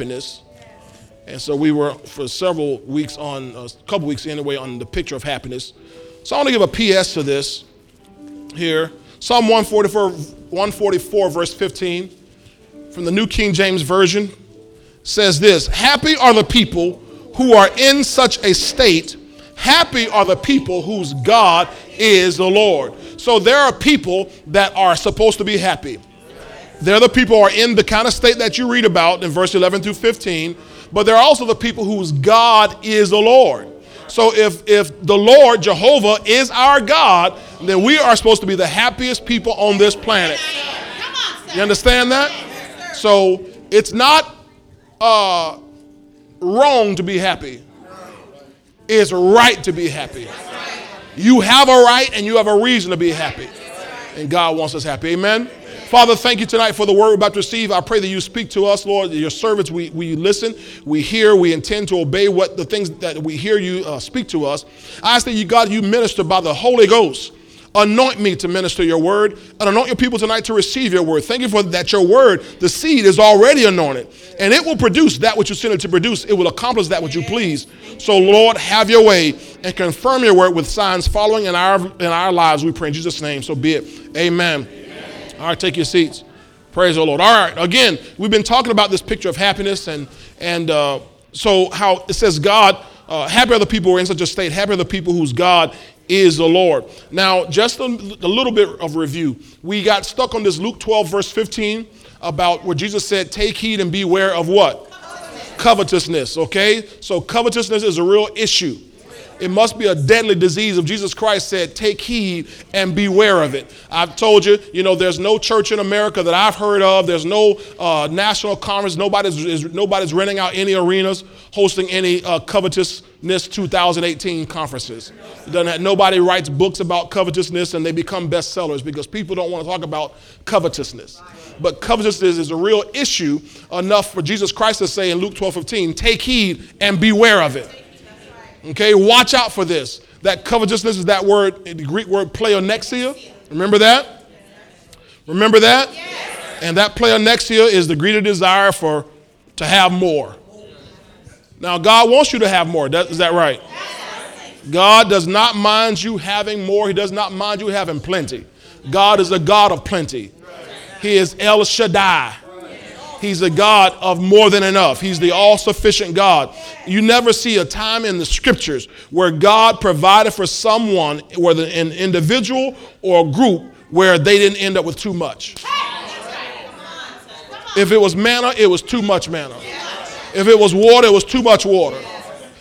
happiness. And so we were for several weeks on, a couple weeks anyway, on the picture of happiness. So I want to give a PS to this here. Psalm 144, 144, verse 15, from the New King James Version, says this Happy are the people who are in such a state. Happy are the people whose God is the Lord. So there are people that are supposed to be happy. They're the people who are in the kind of state that you read about in verse 11 through 15, but they're also the people whose God is the Lord. So if, if the Lord, Jehovah, is our God, then we are supposed to be the happiest people on this planet. You understand that? So it's not uh, wrong to be happy, it's right to be happy. You have a right and you have a reason to be happy. And God wants us happy. Amen. Father, thank you tonight for the word we're about to receive. I pray that you speak to us, Lord. Your servants, we, we listen, we hear, we intend to obey what the things that we hear you uh, speak to us. I ask that you, God, you minister by the Holy Ghost. Anoint me to minister your word and anoint your people tonight to receive your word. Thank you for that your word, the seed is already anointed and it will produce that which you sent it to produce. It will accomplish that which you please. So Lord, have your way and confirm your word with signs following in our, in our lives. We pray in Jesus' name. So be it. Amen. All right, take your seats. Praise the Lord. All right, again, we've been talking about this picture of happiness, and and uh, so how it says God, uh, happy are the people who are in such a state. Happy are the people whose God is the Lord. Now, just a, a little bit of review. We got stuck on this Luke 12 verse 15 about where Jesus said, "Take heed and beware of what." Covetousness. Okay, so covetousness is a real issue. It must be a deadly disease. If Jesus Christ said, take heed and beware of it. I've told you, you know, there's no church in America that I've heard of. There's no uh, national conference. Nobody's, is, nobody's renting out any arenas, hosting any uh, covetousness 2018 conferences. Have, nobody writes books about covetousness and they become bestsellers because people don't want to talk about covetousness. But covetousness is a real issue enough for Jesus Christ to say in Luke 12 15, take heed and beware of it. Okay, watch out for this. That covetousness is that word, the Greek word pleonexia. Remember that? Remember that? And that pleonexia is the greedy desire for to have more. Now, God wants you to have more. Is that right? God does not mind you having more. He does not mind you having plenty. God is a God of plenty. He is El Shaddai. He's a God of more than enough. He's the all sufficient God. You never see a time in the scriptures where God provided for someone, whether an individual or a group, where they didn't end up with too much. If it was manna, it was too much manna. If it was water, it was too much water.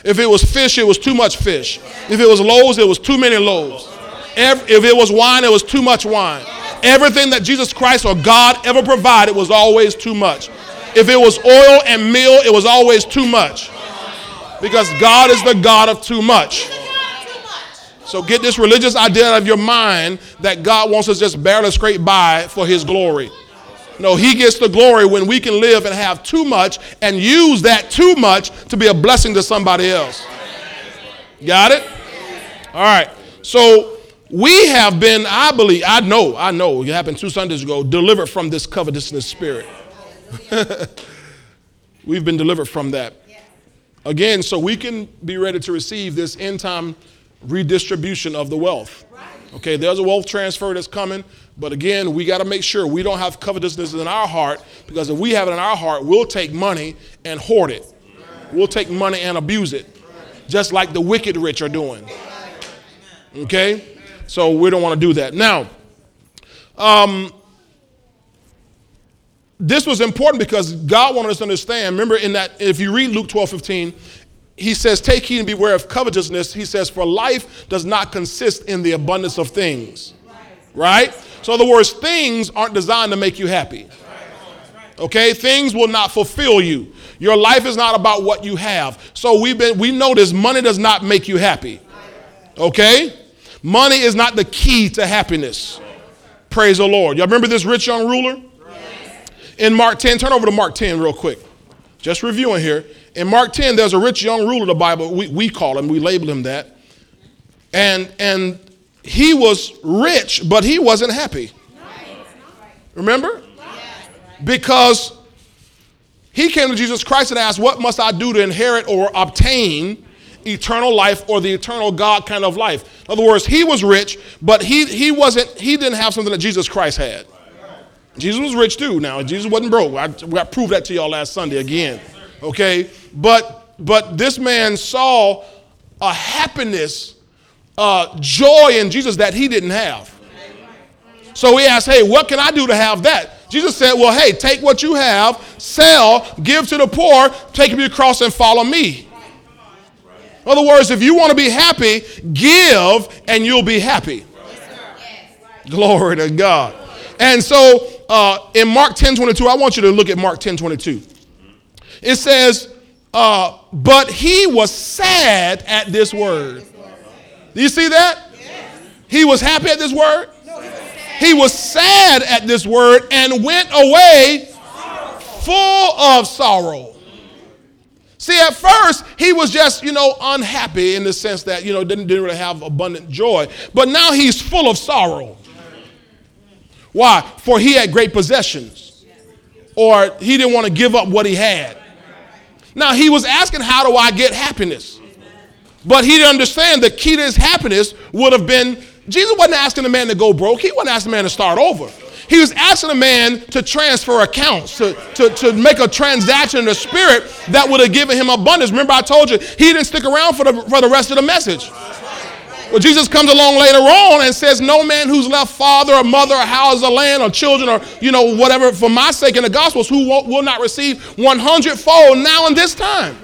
If it was fish, it was too much fish. If it was loaves, it was too many loaves. If it was wine, it was too much wine. Everything that Jesus Christ or God ever provided was always too much. If it was oil and meal, it was always too much. Because God is the God of too much. So get this religious idea out of your mind that God wants us just barely scrape by for his glory. No, he gets the glory when we can live and have too much and use that too much to be a blessing to somebody else. Got it? All right. So we have been, I believe, I know, I know, it happened two Sundays ago, delivered from this covetousness spirit. We've been delivered from that. Again, so we can be ready to receive this end time redistribution of the wealth. Okay, there's a wealth transfer that's coming, but again, we got to make sure we don't have covetousness in our heart because if we have it in our heart, we'll take money and hoard it. We'll take money and abuse it, just like the wicked rich are doing. Okay? So we don't want to do that. Now, um, this was important because God wanted us to understand. Remember, in that, if you read Luke 12 15, he says, Take heed and beware of covetousness. He says, For life does not consist in the abundance of things. Right? So, in other words, things aren't designed to make you happy. Okay? Things will not fulfill you. Your life is not about what you have. So we've been we know this money does not make you happy. Okay? Money is not the key to happiness. Praise the Lord. Y'all remember this rich young ruler? In Mark 10, turn over to Mark 10 real quick. Just reviewing here. In Mark 10, there's a rich young ruler, the Bible, we, we call him, we label him that. And, and he was rich, but he wasn't happy. Remember? Because He came to Jesus Christ and asked, What must I do to inherit or obtain eternal life or the eternal God kind of life? In other words, he was rich, but he, he wasn't, he didn't have something that Jesus Christ had. Jesus was rich too. Now, Jesus wasn't broke. I, I proved that to y'all last Sunday again. Okay? But but this man saw a happiness, uh, joy in Jesus that he didn't have. So he asked, Hey, what can I do to have that? Jesus said, Well, hey, take what you have, sell, give to the poor, take up your cross and follow me. In other words, if you want to be happy, give and you'll be happy. Glory to God. And so uh, in Mark 10 22, I want you to look at Mark 10 22. It says, uh, But he was sad at this word. Do you see that? He was happy at this word? He was sad at this word and went away full of sorrow. See, at first, he was just, you know, unhappy in the sense that, you know, didn't, didn't really have abundant joy. But now he's full of sorrow. Why? For he had great possessions. Or he didn't want to give up what he had. Now, he was asking, How do I get happiness? But he didn't understand the key to his happiness would have been Jesus wasn't asking the man to go broke, he wasn't asking the man to start over. He was asking a man to transfer accounts, to, to, to make a transaction in the spirit that would have given him abundance. Remember, I told you, he didn't stick around for the, for the rest of the message. Well, Jesus comes along later on and says, No man who's left father or mother or house or land or children or, you know, whatever for my sake in the Gospels, who will not receive 100 fold now and this time.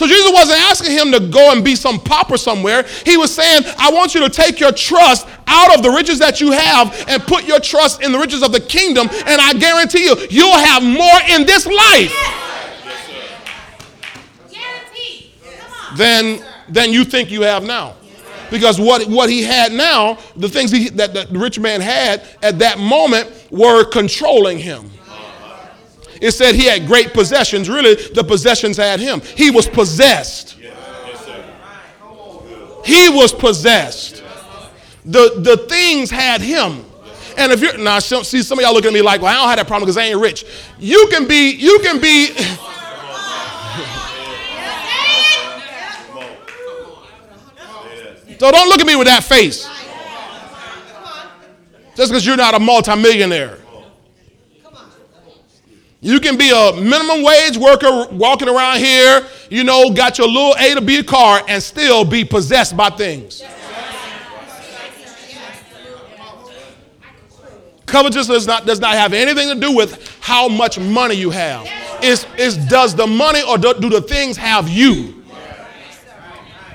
So Jesus wasn't asking him to go and be some pauper somewhere. He was saying, I want you to take your trust out of the riches that you have and put your trust in the riches of the kingdom. And I guarantee you, you'll have more in this life than, than you think you have now. Because what, what he had now, the things he, that the rich man had at that moment were controlling him. It said he had great possessions. Really, the possessions had him. He was possessed. He was possessed. The, the things had him. And if you're now, see some of y'all looking at me like, well, I don't have that problem because I ain't rich. You can be, you can be. so don't look at me with that face. Just because you're not a multimillionaire. You can be a minimum wage worker walking around here, you know, got your little A to B car and still be possessed by things. Covetousness does not, does not have anything to do with how much money you have. It's, it's does the money or do, do the things have you?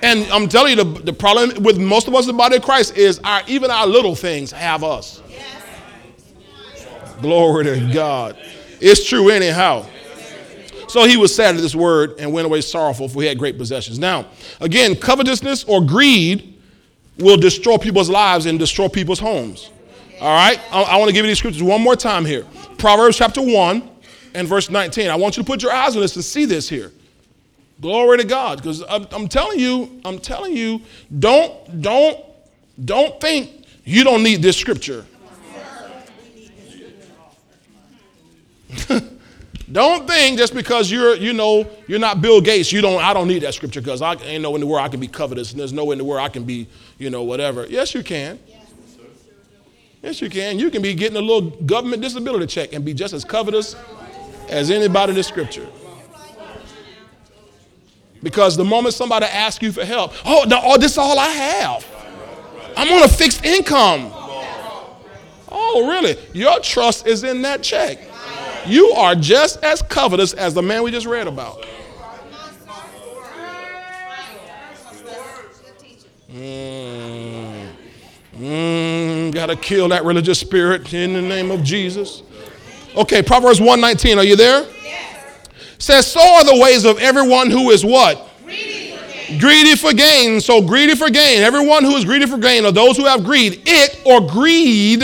And I'm telling you, the, the problem with most of us in the body of Christ is our even our little things have us. Glory to God. It's true anyhow. So he was sad at this word and went away sorrowful, for he had great possessions. Now, again, covetousness or greed will destroy people's lives and destroy people's homes. All right? I, I want to give you these scriptures one more time here. Proverbs chapter 1 and verse 19. I want you to put your eyes on this and see this here. Glory to God. Because I'm, I'm telling you, I'm telling you, don't, don't, don't think you don't need this scripture. don't think just because you're, you know, you're not Bill Gates, you don't, I don't need that scripture because I ain't no in the world I can be covetous and there's no in the world I can be, you know, whatever. Yes, you can. Yes, you can. You can be getting a little government disability check and be just as covetous as anybody in the scripture. Because the moment somebody asks you for help, oh, no, oh, this is all I have. I'm on a fixed income. Oh, really? Your trust is in that check. You are just as covetous as the man we just read about. Mm, mm, gotta kill that religious spirit in the name of Jesus. Okay, Proverbs 119, are you there? Yes. Says, so are the ways of everyone who is what? Greedy for gain. Greedy for gain. So greedy for gain. Everyone who is greedy for gain, or those who have greed, it or greed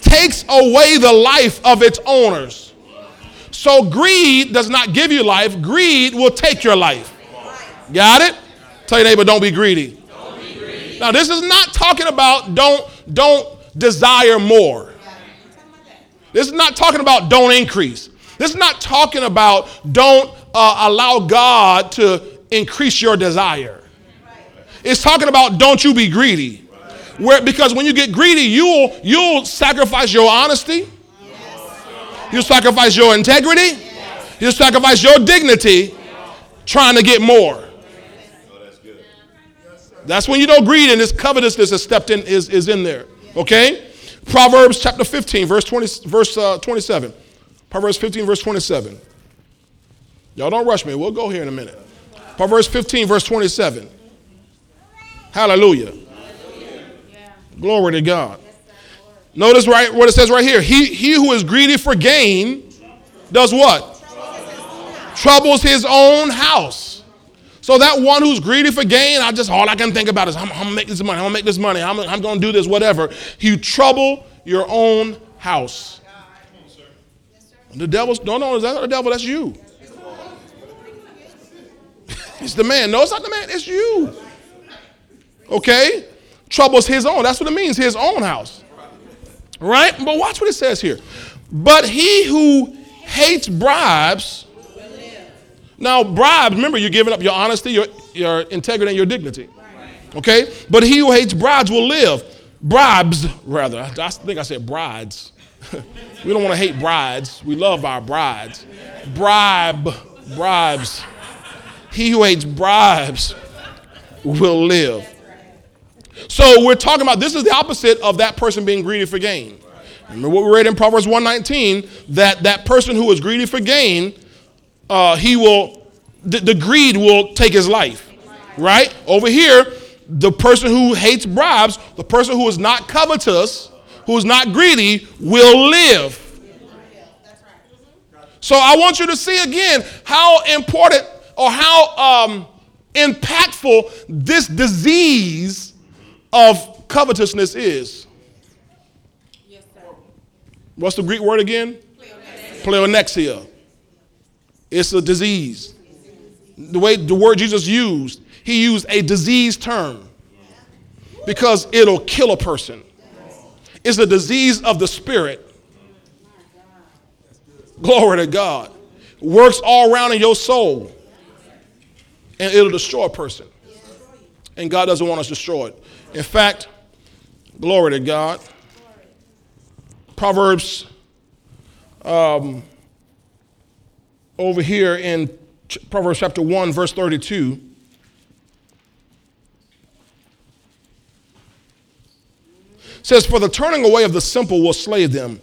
takes away the life of its owners. So greed does not give you life, greed will take your life. Got it? Tell your neighbor, don't be greedy. Now, this is not talking about don't don't desire more. This is not talking about don't increase. This is not talking about don't uh, allow God to increase your desire. It's talking about don't you be greedy. Where because when you get greedy, you'll you'll sacrifice your honesty. You'll sacrifice your integrity. You'll sacrifice your dignity trying to get more. That's when you know greed and this covetousness is stepped in is, is in there. Okay? Proverbs chapter 15, verse 20, verse uh, 27. Proverbs 15, verse 27. Y'all don't rush me. We'll go here in a minute. Proverbs 15, verse 27. Hallelujah. Hallelujah. Glory to God. Notice right what it says right here. He, he who is greedy for gain does what? Troubles his own house. So that one who's greedy for gain, I just all I can think about is I'm, I'm gonna make this money. I'm gonna make this money. I'm, I'm gonna do this, whatever. You trouble your own house. The devil's no, no, that's not the devil. That's you. it's the man. No, it's not the man. It's you. Okay, troubles his own. That's what it means. His own house. Right? But watch what it says here. But he who hates bribes. Now, bribes, remember, you're giving up your honesty, your, your integrity, and your dignity. Okay? But he who hates bribes will live. Bribes, rather. I think I said brides. we don't want to hate brides. We love our brides. Bribe, bribes. He who hates bribes will live. So we're talking about this is the opposite of that person being greedy for gain. Remember what we read in Proverbs 119 that that person who is greedy for gain, uh, he will, the, the greed will take his life. Right? Over here, the person who hates bribes, the person who is not covetous, who is not greedy, will live. So I want you to see again how important or how um, impactful this disease of covetousness is? Yes, What's the Greek word again? Pleonexia. It's a disease. The way the word Jesus used, he used a disease term because it'll kill a person. It's a disease of the spirit. Glory to God. Works all around in your soul and it'll destroy a person. And God doesn't want us destroyed. In fact, glory to God. Proverbs um, over here in Proverbs chapter 1, verse 32. says, For the turning away of the simple will slay them,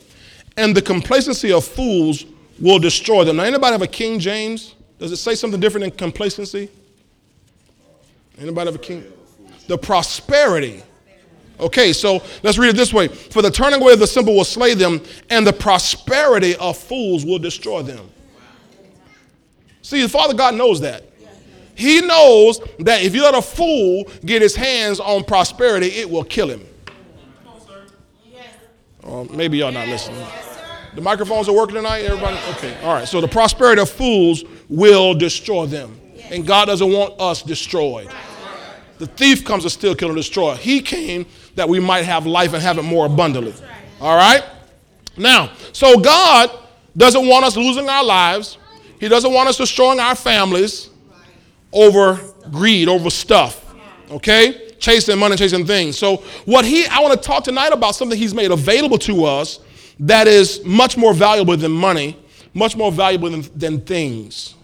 and the complacency of fools will destroy them. Now, anybody have a King James? Does it say something different than complacency? Anybody have a King? The prosperity. Okay, so let's read it this way. For the turning away of the simple will slay them, and the prosperity of fools will destroy them. See, the Father God knows that. He knows that if you let a fool get his hands on prosperity, it will kill him. Or um, maybe y'all not listening. The microphones are working tonight, everybody? Okay, all right. So the prosperity of fools will destroy them. And God doesn't want us destroyed. The thief comes to steal, kill, and destroy. He came that we might have life and have it more abundantly. All right? Now, so God doesn't want us losing our lives. He doesn't want us destroying our families over greed, over stuff. Okay? Chasing money, chasing things. So, what he, I want to talk tonight about something he's made available to us that is much more valuable than money, much more valuable than, than things.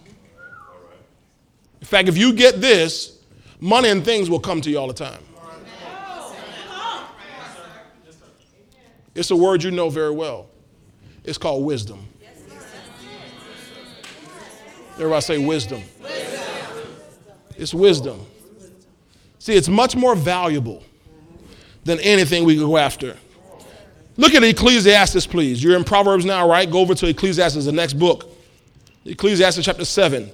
In fact, if you get this, money and things will come to you all the time. It's a word you know very well. It's called wisdom. Everybody say wisdom. It's wisdom. See, it's much more valuable than anything we can go after. Look at Ecclesiastes, please. You're in Proverbs now, right? Go over to Ecclesiastes, the next book. Ecclesiastes chapter 7.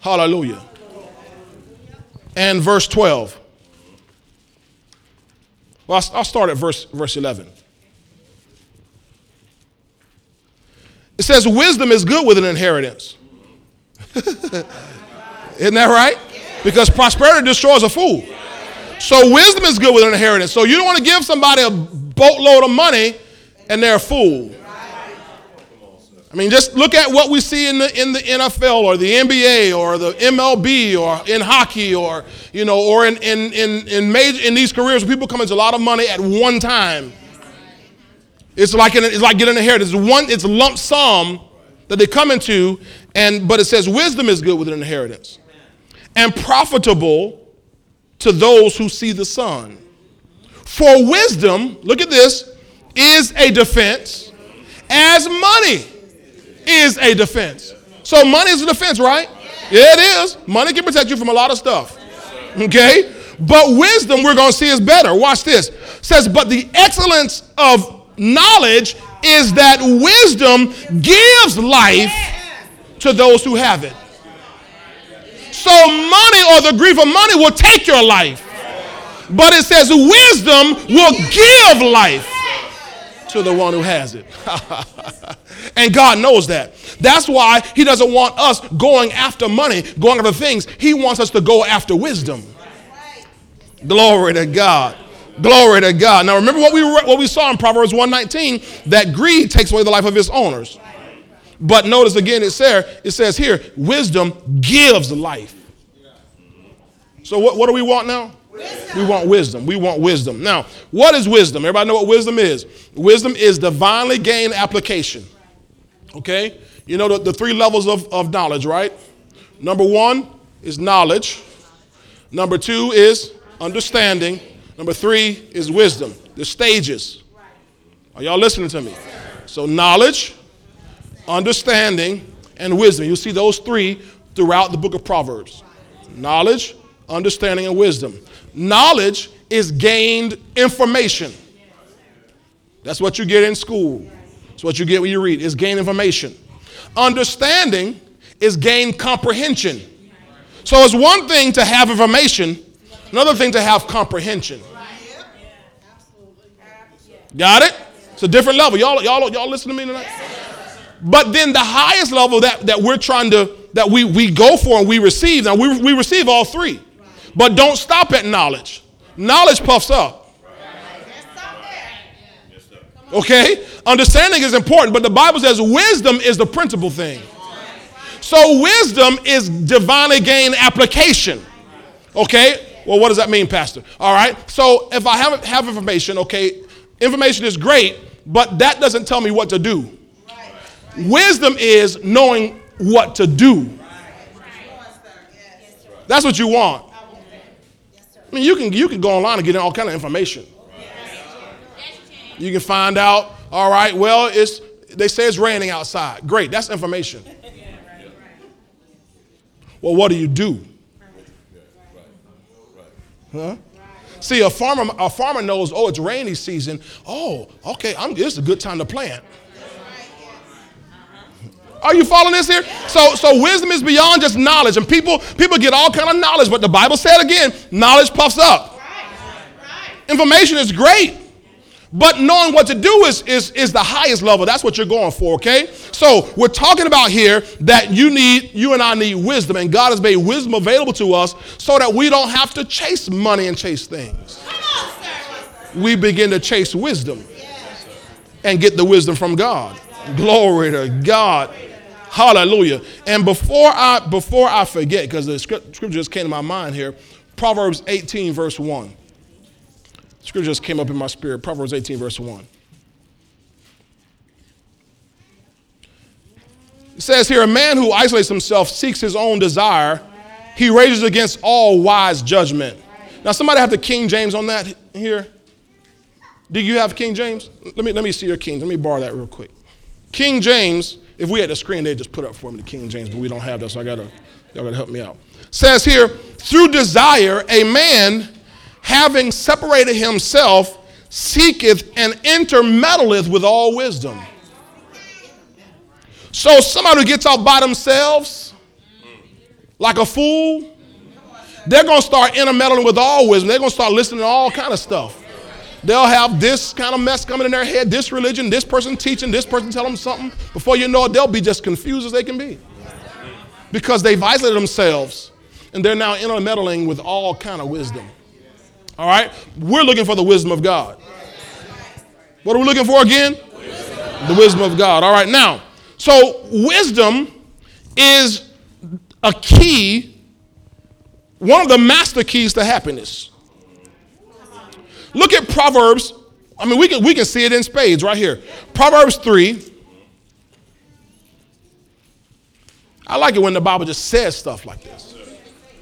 Hallelujah and verse 12. Well, I'll start at verse, verse 11. It says, Wisdom is good with an inheritance. Isn't that right? Because prosperity destroys a fool. So wisdom is good with an inheritance. So you don't want to give somebody a boatload of money and they're a fool. I mean, just look at what we see in the in the NFL or the NBA or the MLB or in hockey or you know or in in in in major in these careers where people come into a lot of money at one time. It's like an, it's like getting a inheritance. It's one it's lump sum that they come into, and but it says wisdom is good with an inheritance, and profitable to those who see the sun. For wisdom, look at this, is a defense, as money is a defense. So money is a defense, right? Yeah, it is. Money can protect you from a lot of stuff. Okay? But wisdom, we're going to see, is better. Watch this. It says, but the excellence of knowledge is that wisdom gives life to those who have it. So money or the grief of money will take your life. But it says wisdom will give life to the one who has it. and God knows that. That's why He doesn't want us going after money, going after things. He wants us to go after wisdom. Glory to God. Glory to God. Now remember what we what we saw in Proverbs 119 that greed takes away the life of its owners. But notice again it says it says here wisdom gives life. So what, what do we want now? We want wisdom. We want wisdom. Now, what is wisdom? Everybody know what wisdom is? Wisdom is divinely gained application. Okay? You know the, the three levels of, of knowledge, right? Number one is knowledge. Number two is understanding. Number three is wisdom. The stages. Are y'all listening to me? So, knowledge, understanding, and wisdom. You'll see those three throughout the book of Proverbs knowledge, understanding, and wisdom. Knowledge is gained information. That's what you get in school. It's what you get when you read. It's gained information. Understanding is gained comprehension. So it's one thing to have information, another thing to have comprehension. Got it? It's a different level. Y'all, y'all, y'all listen to me tonight? But then the highest level that, that we're trying to, that we, we go for and we receive, now we, we receive all three. But don't stop at knowledge. Knowledge puffs up. Okay? Understanding is important, but the Bible says wisdom is the principal thing. So wisdom is divinely gained application. Okay? Well, what does that mean, Pastor? All right. So if I haven't have information, okay, information is great, but that doesn't tell me what to do. Wisdom is knowing what to do. That's what you want. I mean, you can, you can go online and get all kind of information. You can find out, all right, well, it's, they say it's raining outside. Great, that's information. Well, what do you do? Huh? See, a farmer, a farmer knows, oh, it's rainy season. Oh, okay, I'm, is a good time to plant. Are you following this here? So, so wisdom is beyond just knowledge, and people people get all kind of knowledge, but the Bible said again, knowledge puffs up. Information is great, but knowing what to do is, is, is the highest level. That's what you're going for, okay? So we're talking about here that you need, you and I need wisdom, and God has made wisdom available to us so that we don't have to chase money and chase things. We begin to chase wisdom and get the wisdom from God. Glory to God. Hallelujah. And before I before I forget, because the scripture just came to my mind here, Proverbs 18, verse 1. Scripture just came up in my spirit. Proverbs 18, verse 1. It says here, a man who isolates himself seeks his own desire. He rages against all wise judgment. Now, somebody have the King James on that here. Do you have King James? Let me, let me see your King. Let me borrow that real quick. King James if we had the screen, they'd just put up for me the King James, but we don't have that, so I gotta, y'all gotta help me out. Says here, through desire, a man having separated himself seeketh and intermeddleth with all wisdom. So somebody who gets out by themselves, like a fool, they're gonna start intermeddling with all wisdom. They're gonna start listening to all kind of stuff. They'll have this kind of mess coming in their head, this religion, this person teaching, this person telling them something. Before you know it, they'll be just confused as they can be. Because they've isolated themselves and they're now intermeddling with all kind of wisdom. All right? We're looking for the wisdom of God. What are we looking for again? The wisdom of God. All right, now, So, wisdom is a key, one of the master keys to happiness. Look at Proverbs. I mean, we can, we can see it in spades right here. Proverbs 3. I like it when the Bible just says stuff like this.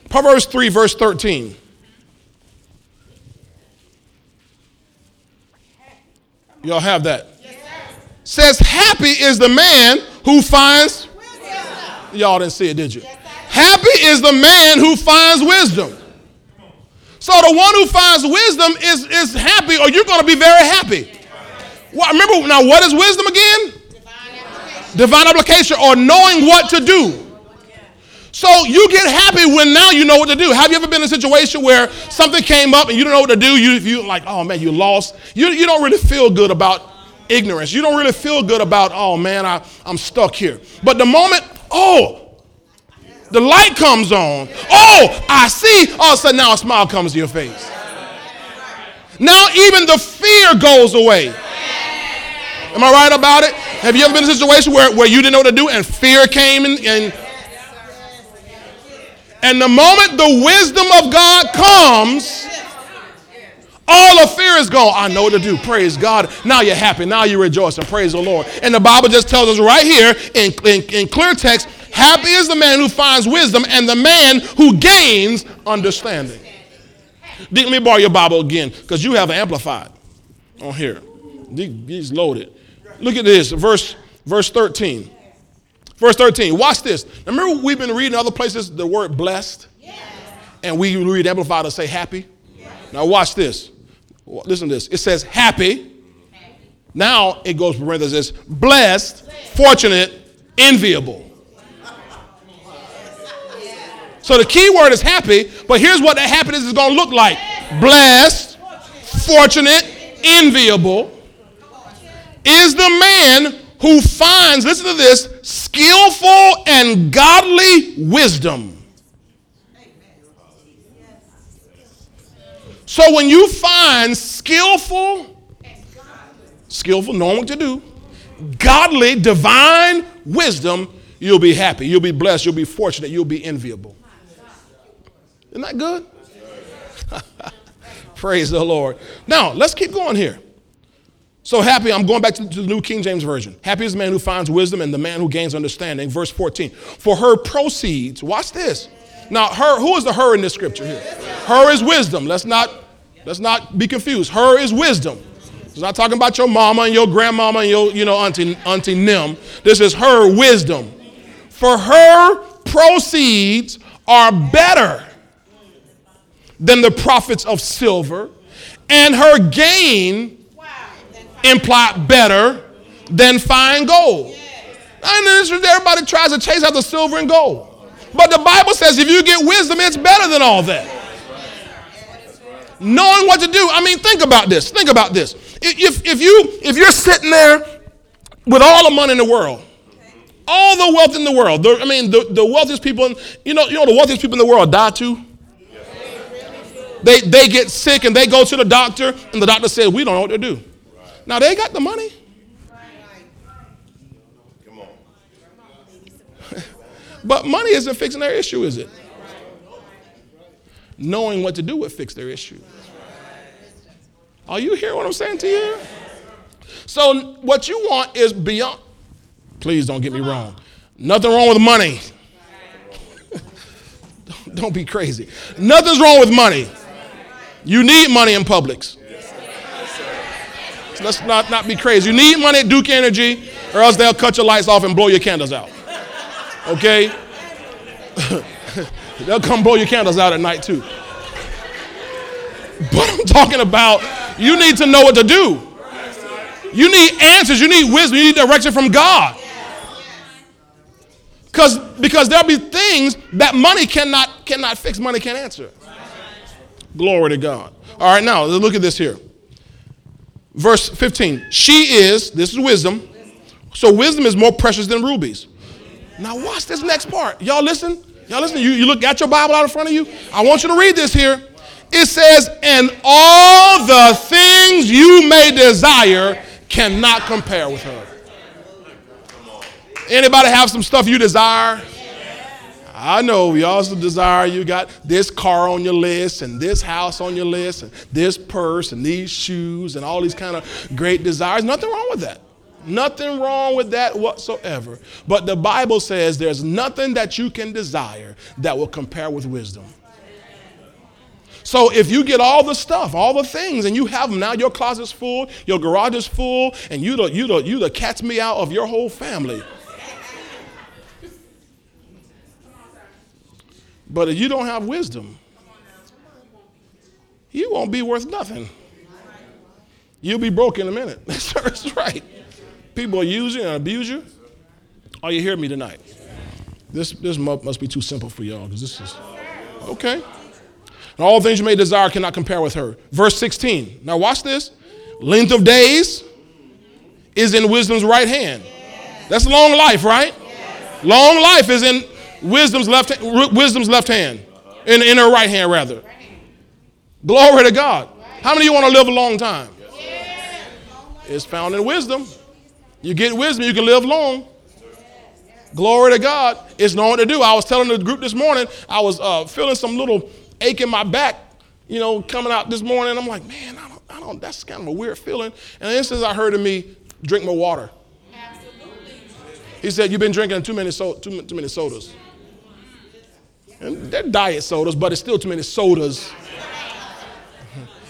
Proverbs 3, verse 13. Y'all have that? Says, Happy is the man who finds. Y'all didn't see it, did you? Happy is the man who finds wisdom. So the one who finds wisdom is, is happy, or you're going to be very happy. Well, remember, now, what is wisdom again? Divine application, Divine application, or knowing what to do. So you get happy when now you know what to do. Have you ever been in a situation where something came up and you don't know what to do? You you like, oh man, you lost. You, you don't really feel good about ignorance. You don't really feel good about, oh man, I, I'm stuck here. But the moment, oh, the light comes on. Oh, I see. Oh, all of a sudden now a smile comes to your face. Now even the fear goes away. Am I right about it? Have you ever been in a situation where, where you didn't know what to do and fear came and, and and the moment the wisdom of God comes, all of fear is gone. I know what to do. Praise God. Now you're happy. Now you rejoice and praise the Lord. And the Bible just tells us right here in, in, in clear text happy is the man who finds wisdom and the man who gains understanding. Let me borrow your Bible again because you have amplified on here. He's loaded. Look at this, verse, verse 13. Verse 13, watch this. Remember, we've been reading other places the word blessed? Yes. And we read Amplified to say happy. Yes. Now, watch this. Listen to this. It says happy. happy. Now it goes parenthesis blessed, blessed, fortunate, enviable. So the key word is happy, but here's what that happiness is going to look like blessed, fortunate, enviable is the man who finds, listen to this, skillful and godly wisdom. So when you find skillful, skillful, knowing what to do, godly, divine wisdom, you'll be happy, you'll be blessed, you'll be fortunate, you'll be enviable. Isn't that good? Praise the Lord. Now, let's keep going here. So happy, I'm going back to, the New King James Version. Happy is the man who finds wisdom and the man who gains understanding. Verse 14. For her proceeds, watch this. Now, her, who is the her in this scripture here? Her is wisdom. Let's not, let's not be confused. Her is wisdom. It's not talking about your mama and your grandmama and your, you know, auntie, auntie Nim. This is her wisdom. For her proceeds are better than the profits of silver, and her gain imply better than fine gold. And everybody tries to chase after silver and gold. But the Bible says if you get wisdom, it's better than all that. Knowing what to do. I mean, think about this. Think about this. If, if, you, if you're sitting there with all the money in the world, all the wealth in the world, the, I mean, the, the wealthiest people, in, you know, you know, the wealthiest people in the world die too. They, they get sick and they go to the doctor, and the doctor says, We don't know what to do. Now they got the money. Come on. but money isn't fixing their issue, is it? Knowing what to do would fix their issue. Are you hearing what I'm saying to you? So what you want is beyond. Please don't get me wrong. Nothing wrong with money. don't be crazy. Nothing's wrong with money. You need money in Publix. Let's not, not be crazy. You need money at Duke Energy, or else they'll cut your lights off and blow your candles out. Okay? they'll come blow your candles out at night too. But I'm talking about you need to know what to do. You need answers, you need wisdom, you need direction from God. Because because there'll be things that money cannot cannot fix, money can't answer. Glory to God. All right, now look at this here. Verse 15. She is, this is wisdom. So wisdom is more precious than rubies. Now watch this next part. Y'all listen. Y'all listen. You, you look at your Bible out in front of you. I want you to read this here. It says, and all the things you may desire cannot compare with her. Anybody have some stuff you desire? I know y'all desire you got this car on your list and this house on your list and this purse and these shoes and all these kind of great desires. Nothing wrong with that. Nothing wrong with that whatsoever. But the Bible says there's nothing that you can desire that will compare with wisdom. So if you get all the stuff, all the things, and you have them now, your closet's full, your garage is full, and you the you the you the cat's me out of your whole family. But if you don't have wisdom, you won't be worth nothing. You'll be broke in a minute. That's right. People use you and abuse you. Are you hearing me tonight? This, this must be too simple for y'all because this is okay. And all things you may desire cannot compare with her. Verse 16. Now watch this. Length of days is in wisdom's right hand. That's long life, right? Long life is in wisdom's left, wisdom's left hand, in, in her right hand, rather. Glory to God. How many of you want to live a long time? It's found in wisdom. You get wisdom, you can live long. Glory to God. It's knowing what to do. I was telling the group this morning, I was uh, feeling some little ache in my back, you know, coming out this morning. I'm like, man, I don't, I don't, that's kind of a weird feeling. And then since I heard of me, drink more water. Absolutely. He said, you've been drinking too many, so, too, too many sodas. And they're diet sodas, but it's still too many sodas.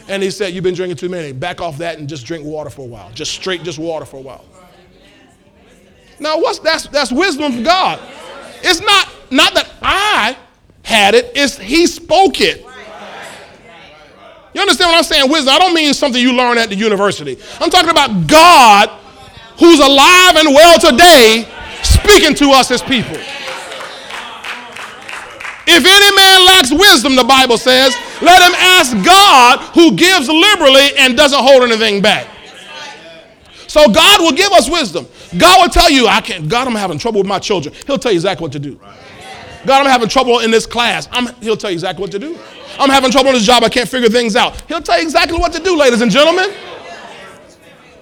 And he said, You've been drinking too many. Back off that and just drink water for a while. Just straight, just water for a while. Now, what's that's that's wisdom from God. It's not not that I had it, it's he spoke it. You understand what I'm saying? Wisdom. I don't mean something you learn at the university. I'm talking about God who's alive and well today speaking to us as people. If any man lacks wisdom, the Bible says, let him ask God who gives liberally and doesn't hold anything back. So God will give us wisdom. God will tell you, I can't, God, I'm having trouble with my children. He'll tell you exactly what to do. God, I'm having trouble in this class. I'm, he'll tell you exactly what to do. I'm having trouble in this job. I can't figure things out. He'll tell you exactly what to do, ladies and gentlemen.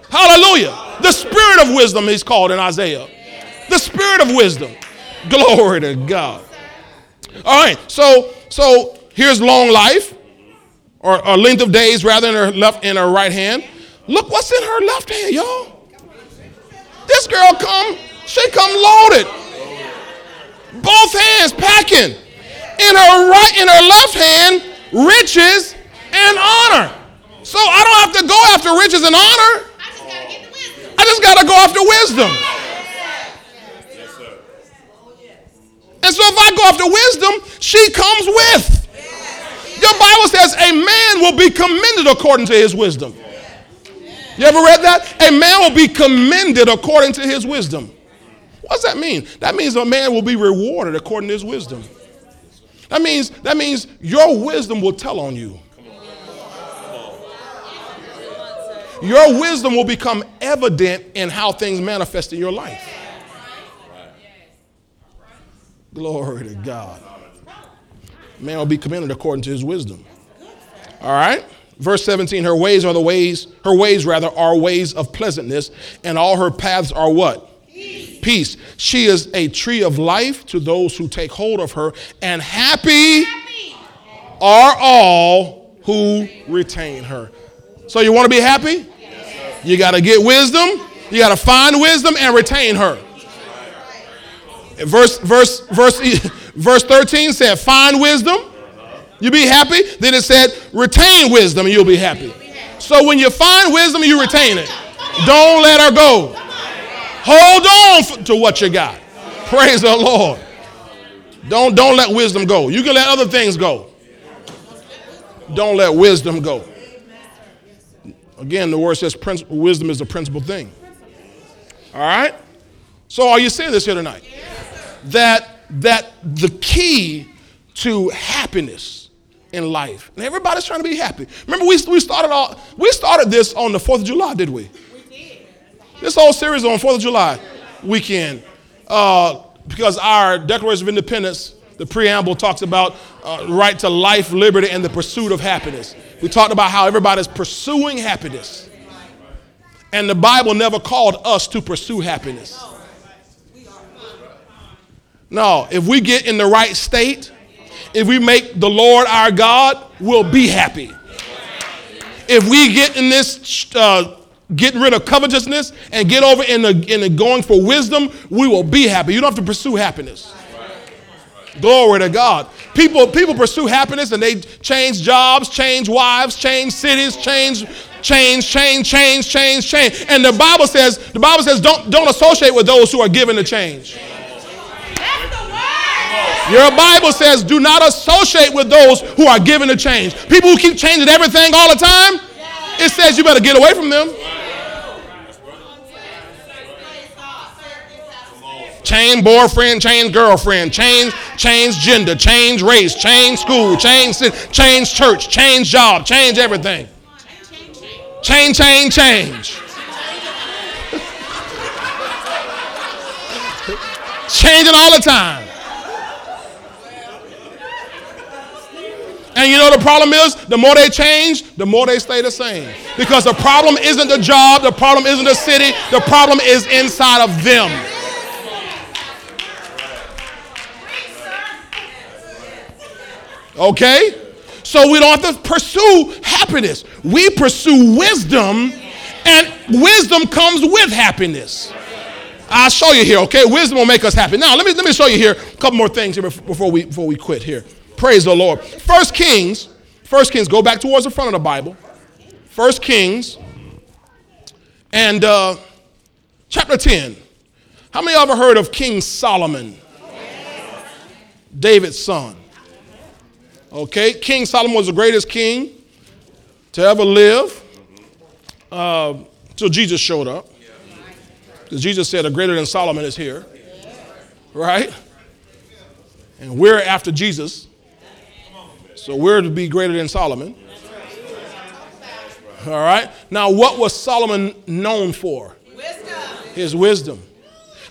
Hallelujah. The spirit of wisdom, he's called in Isaiah. The spirit of wisdom. Glory to God. All right, so so here's long life, or, or length of days rather in her left in her right hand. Look what's in her left hand, y'all. This girl come, she come loaded. Both hands packing. In her right, in her left hand, riches and honor. So I don't have to go after riches and honor. I just got to go after wisdom. And so if I go after wisdom, she comes with. Your Bible says a man will be commended according to his wisdom. You ever read that? A man will be commended according to his wisdom. What does that mean? That means a man will be rewarded according to his wisdom. That means that means your wisdom will tell on you. Your wisdom will become evident in how things manifest in your life. Glory to God. Man will be commended according to his wisdom. All right? Verse 17, her ways are the ways, her ways rather are ways of pleasantness, and all her paths are what? Peace. Peace. She is a tree of life to those who take hold of her, and happy, happy. are all who retain her. So you want to be happy? Yes, you got to get wisdom, you got to find wisdom and retain her. Verse, verse, verse, verse 13 said, Find wisdom, you'll be happy. Then it said, Retain wisdom, and you'll be happy. So when you find wisdom, you retain it. Don't let her go. Hold on to what you got. Praise the Lord. Don't, don't let wisdom go. You can let other things go. Don't let wisdom go. Again, the word says wisdom is the principal thing. All right? So are you seeing this here tonight? That, that the key to happiness in life, and everybody's trying to be happy. Remember, we, we, started, all, we started this on the 4th of July, did we? We did. This whole series on 4th of July weekend, uh, because our Declaration of Independence, the preamble talks about uh, right to life, liberty, and the pursuit of happiness. We talked about how everybody's pursuing happiness. And the Bible never called us to pursue happiness. No, if we get in the right state, if we make the Lord our God, we'll be happy. If we get in this, uh, getting rid of covetousness and get over in the, in the going for wisdom, we will be happy. You don't have to pursue happiness. Glory to God. People, people pursue happiness and they change jobs, change wives, change cities, change, change, change, change, change, change. And the Bible says, the Bible says, don't, don't associate with those who are given to change. Your Bible says, do not associate with those who are given to change. People who keep changing everything all the time, it says you better get away from them. Change boyfriend, change girlfriend, change, change gender, change race, change school, change, change church, change job, change everything. Change, change, change. Changing all the time. And you know the problem is, the more they change, the more they stay the same. Because the problem isn't the job, the problem isn't the city, the problem is inside of them. Okay? So we don't have to pursue happiness. We pursue wisdom, and wisdom comes with happiness. I'll show you here, okay? Wisdom will make us happy. Now, let me, let me show you here a couple more things here before we, before we quit here. Praise the Lord. First Kings, First Kings, go back towards the front of the Bible. First Kings and uh, chapter 10. How many of you ever heard of King Solomon? David's son. Okay, King Solomon was the greatest king to ever live uh, Jesus showed up. Because Jesus said, a greater than Solomon is here. Right? And we're after Jesus. So we're to be greater than Solomon. All right. Now, what was Solomon known for? Wisdom. His wisdom.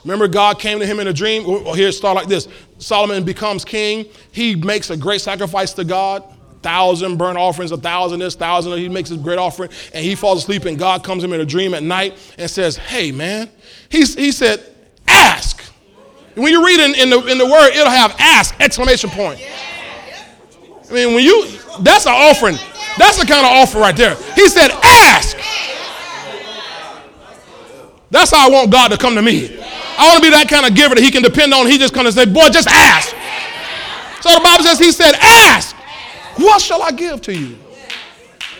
Remember, God came to him in a dream. Well, here, start like this Solomon becomes king. He makes a great sacrifice to God. Thousand burnt offerings, a thousand this, thousand. He makes a great offering, and he falls asleep. And God comes to him in a dream at night and says, "Hey, man," He's, he said, "Ask." When you read in, in, the in the word, it'll have "ask!" exclamation point. I mean, when you that's an offering. That's the kind of offer right there. He said, "Ask." That's how I want God to come to me. I want to be that kind of giver that he can depend on. He just kind of say, boy, just ask. So the Bible says, he said, ask. What shall I give to you?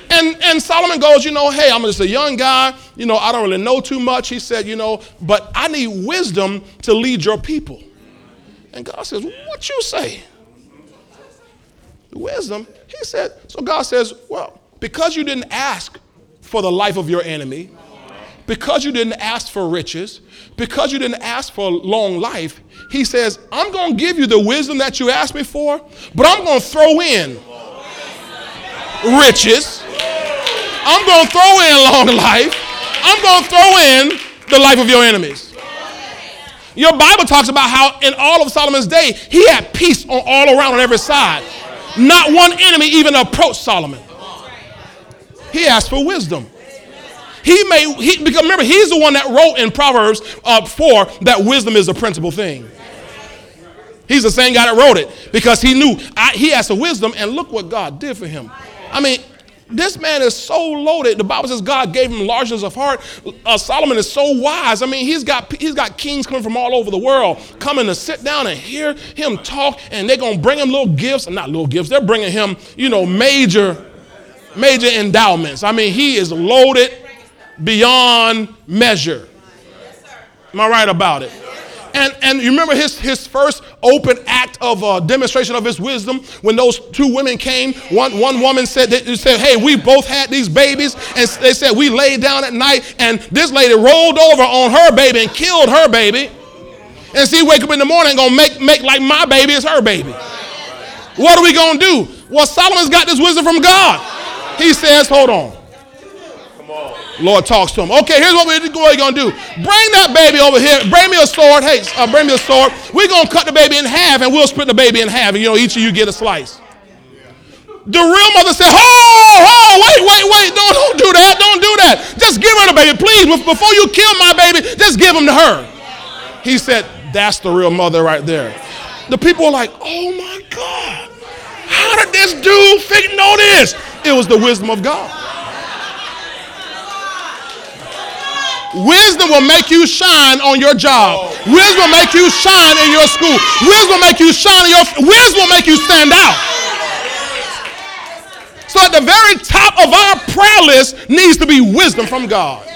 And, and Solomon goes, you know, hey, I'm just a young guy. You know, I don't really know too much. He said, you know, but I need wisdom to lead your people. And God says, what you say? Wisdom. He said, so God says, well, because you didn't ask for the life of your enemy, because you didn't ask for riches, because you didn't ask for long life, he says, I'm going to give you the wisdom that you asked me for, but I'm going to throw in riches. I'm going to throw in long life. I'm going to throw in the life of your enemies. Your Bible talks about how in all of Solomon's day, he had peace on all around on every side. Not one enemy even approached Solomon. He asked for wisdom. He may, he, because remember, he's the one that wrote in Proverbs uh, 4 that wisdom is the principal thing. He's the same guy that wrote it because he knew I, he has some wisdom, and look what God did for him. I mean, this man is so loaded. The Bible says God gave him largeness of heart. Uh, Solomon is so wise. I mean, he's got he's got kings coming from all over the world coming to sit down and hear him talk, and they're gonna bring him little gifts, not little gifts. They're bringing him, you know, major, major endowments. I mean, he is loaded beyond measure. Am I right about it? And, and you remember his, his first open act of uh, demonstration of his wisdom when those two women came. One, one woman said, they said, Hey, we both had these babies. And they said, We laid down at night, and this lady rolled over on her baby and killed her baby. And she wake up in the morning and gonna make, make like my baby is her baby. What are we gonna do? Well, Solomon's got this wisdom from God. He says, Hold on. Lord talks to him. Okay, here's what we're going to do. Bring that baby over here. Bring me a sword. Hey, uh, bring me a sword. We're going to cut the baby in half and we'll split the baby in half. And, you know, each of you get a slice. The real mother said, "Oh, oh, wait, wait, wait! Don't, don't do that! Don't do that! Just give her the baby, please. Before you kill my baby, just give him to her." He said, "That's the real mother right there." the people were like, oh my God, how did this dude know this? It was the wisdom of God. Wisdom will make you shine on your job. Wisdom will make you shine in your school. Wisdom will make you shine in your wisdom will make you stand out. So at the very top of our prayer list needs to be wisdom from God.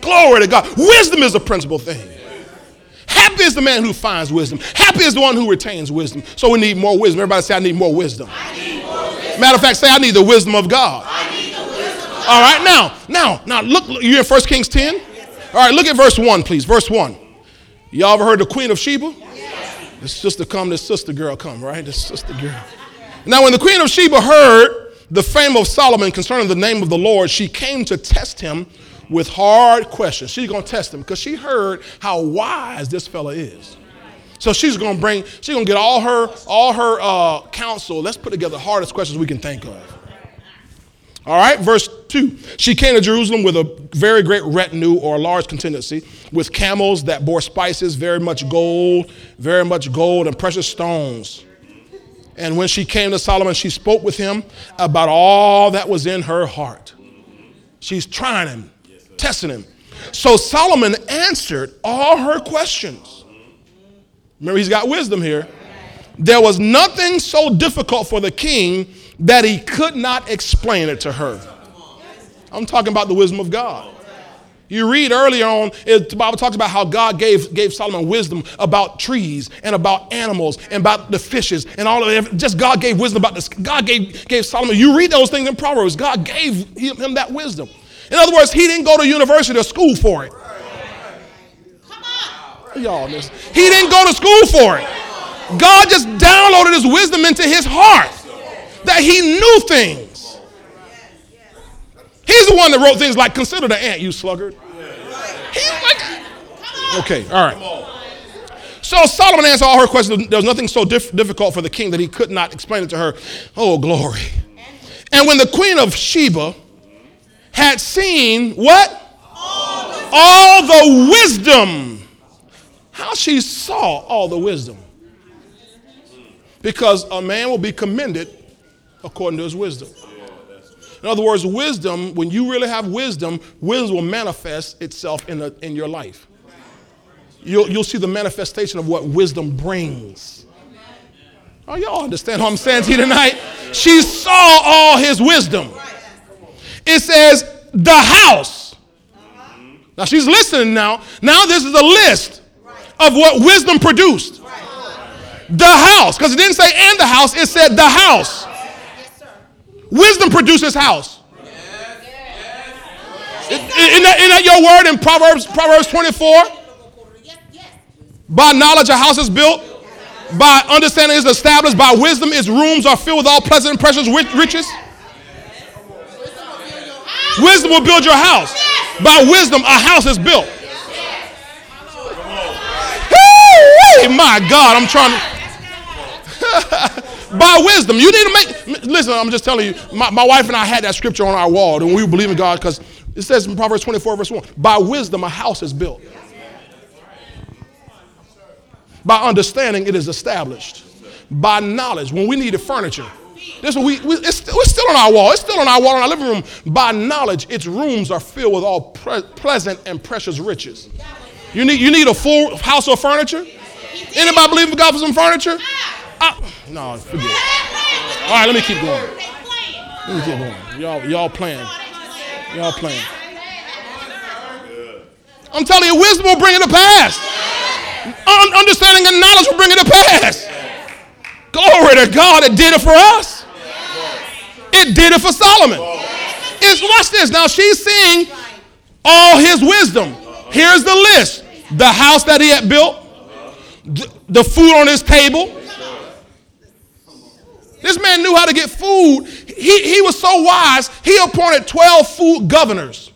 Glory to God. Wisdom is a principal thing. Happy is the man who finds wisdom. Happy is the one who retains wisdom. So we need more wisdom. Everybody say, I need more wisdom. Need more wisdom. Matter of fact, say, I need the wisdom of God. All right, now, now, now, look, you're in 1 Kings 10? All right, look at verse 1, please. Verse 1. Y'all ever heard the Queen of Sheba? This sister come, this sister girl come, right? This sister girl. Now, when the Queen of Sheba heard the fame of Solomon concerning the name of the Lord, she came to test him with hard questions. She's going to test him because she heard how wise this fella is. So she's going to bring, she's going to get all her, all her uh, counsel. Let's put together the hardest questions we can think of. All right, verse 2. She came to Jerusalem with a very great retinue or a large contingency, with camels that bore spices, very much gold, very much gold, and precious stones. And when she came to Solomon, she spoke with him about all that was in her heart. She's trying him, testing him. So Solomon answered all her questions. Remember, he's got wisdom here. There was nothing so difficult for the king that he could not explain it to her. I'm talking about the wisdom of God. You read earlier on, it, the Bible talks about how God gave, gave Solomon wisdom about trees and about animals and about the fishes and all of it. Just God gave wisdom about this. God gave, gave Solomon. You read those things in Proverbs. God gave him, him that wisdom. In other words, he didn't go to university or school for it. Come on. Y'all. He didn't go to school for it. God just downloaded his wisdom into his heart that he knew things. He's the one that wrote things like, consider the ant, you sluggard. He's like, okay, all right. So Solomon answered all her questions. There was nothing so dif- difficult for the king that he could not explain it to her. Oh, glory. And when the queen of Sheba had seen what? All the wisdom. How she saw all the wisdom. Because a man will be commended according to his wisdom. In other words, wisdom, when you really have wisdom, wisdom will manifest itself in, in your life. You'll, you'll see the manifestation of what wisdom brings. Oh, y'all understand what I'm saying to you tonight? She saw all his wisdom. It says, the house. Now she's listening now. Now this is a list of what wisdom produced. The house, because it didn't say and the house, it said the house. Wisdom produces house. Isn't that, isn't that your word in Proverbs, Proverbs 24? By knowledge, a house is built. By understanding, is established. By wisdom, its rooms are filled with all pleasant and precious riches. Wisdom will build your house. By wisdom, a house is built. Hey, my God, I'm trying to. by wisdom. You need to make, listen, I'm just telling you, my, my wife and I had that scripture on our wall, and we believe in God because it says in Proverbs 24, verse 1 by wisdom, a house is built. By understanding, it is established. By knowledge, when we needed furniture, this we, we it's, it's, still on our wall. It's still on our wall in our living room. By knowledge, its rooms are filled with all pre- pleasant and precious riches. You need, you need a full house of furniture? Anybody believe in God for some furniture? Ah! I, no, forget it. All right, let me keep going. Let me keep going. Y'all, y'all playing. Y'all playing. I'm telling you, wisdom will bring it to pass. Un- understanding and knowledge will bring it to pass. Glory to God, it did it for us. It did it for Solomon. It's watch this. Now she's seeing all his wisdom. Here's the list: the house that he had built, the food on his table, this man knew how to get food. He, he was so wise, he appointed 12 food governors.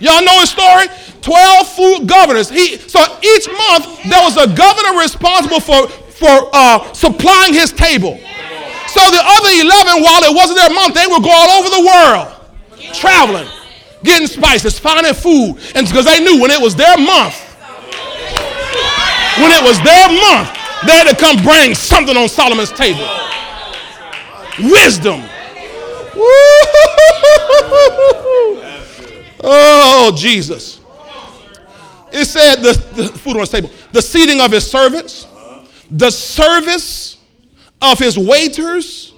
Y'all know his story? 12 food governors. He, so each month, there was a governor responsible for, for uh, supplying his table. So the other 11, while it wasn't their month, they would go all over the world, traveling, getting spices, finding food. And because they knew when it was their month, when it was their month, had to come bring something on Solomon's table. Wisdom. Oh, Jesus. It said the, the food on the table, the seating of his servants, the service of his waiters,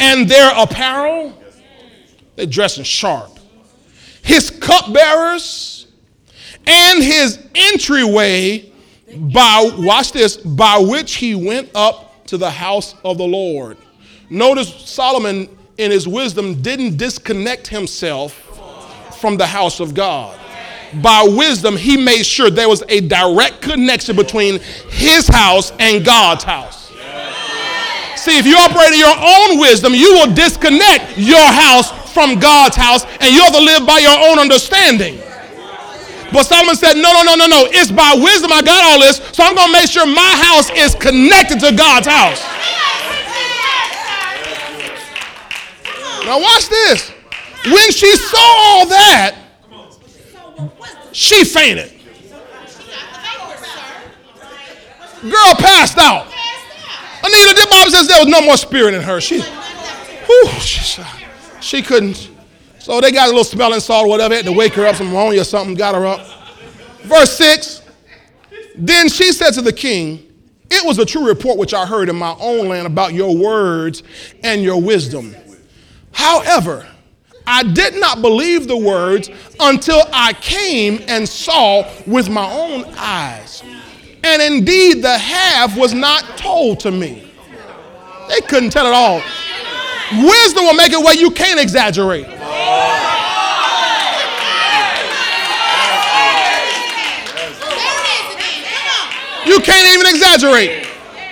and their apparel. They're dressing sharp. His cupbearers and his entryway by, watch this, by which he went up to the house of the Lord. Notice Solomon, in his wisdom, didn't disconnect himself from the house of God. By wisdom, he made sure there was a direct connection between his house and God's house. See, if you operate in your own wisdom, you will disconnect your house from God's house and you'll have to live by your own understanding. But Solomon said, No, no, no, no, no. It's by wisdom I got all this, so I'm going to make sure my house is connected to God's house. Now, watch this. When she saw all that, she fainted. Girl passed out. Anita, the Bible says there was no more spirit in her. She, whew, she, she couldn't. So they got a little smelling salt or whatever, had to wake her up, some ammonia or something, got her up. Verse 6 Then she said to the king, It was a true report which I heard in my own land about your words and your wisdom. However, I did not believe the words until I came and saw with my own eyes. And indeed, the half was not told to me. They couldn't tell it all. Wisdom will make it where you can't exaggerate. You can't even exaggerate.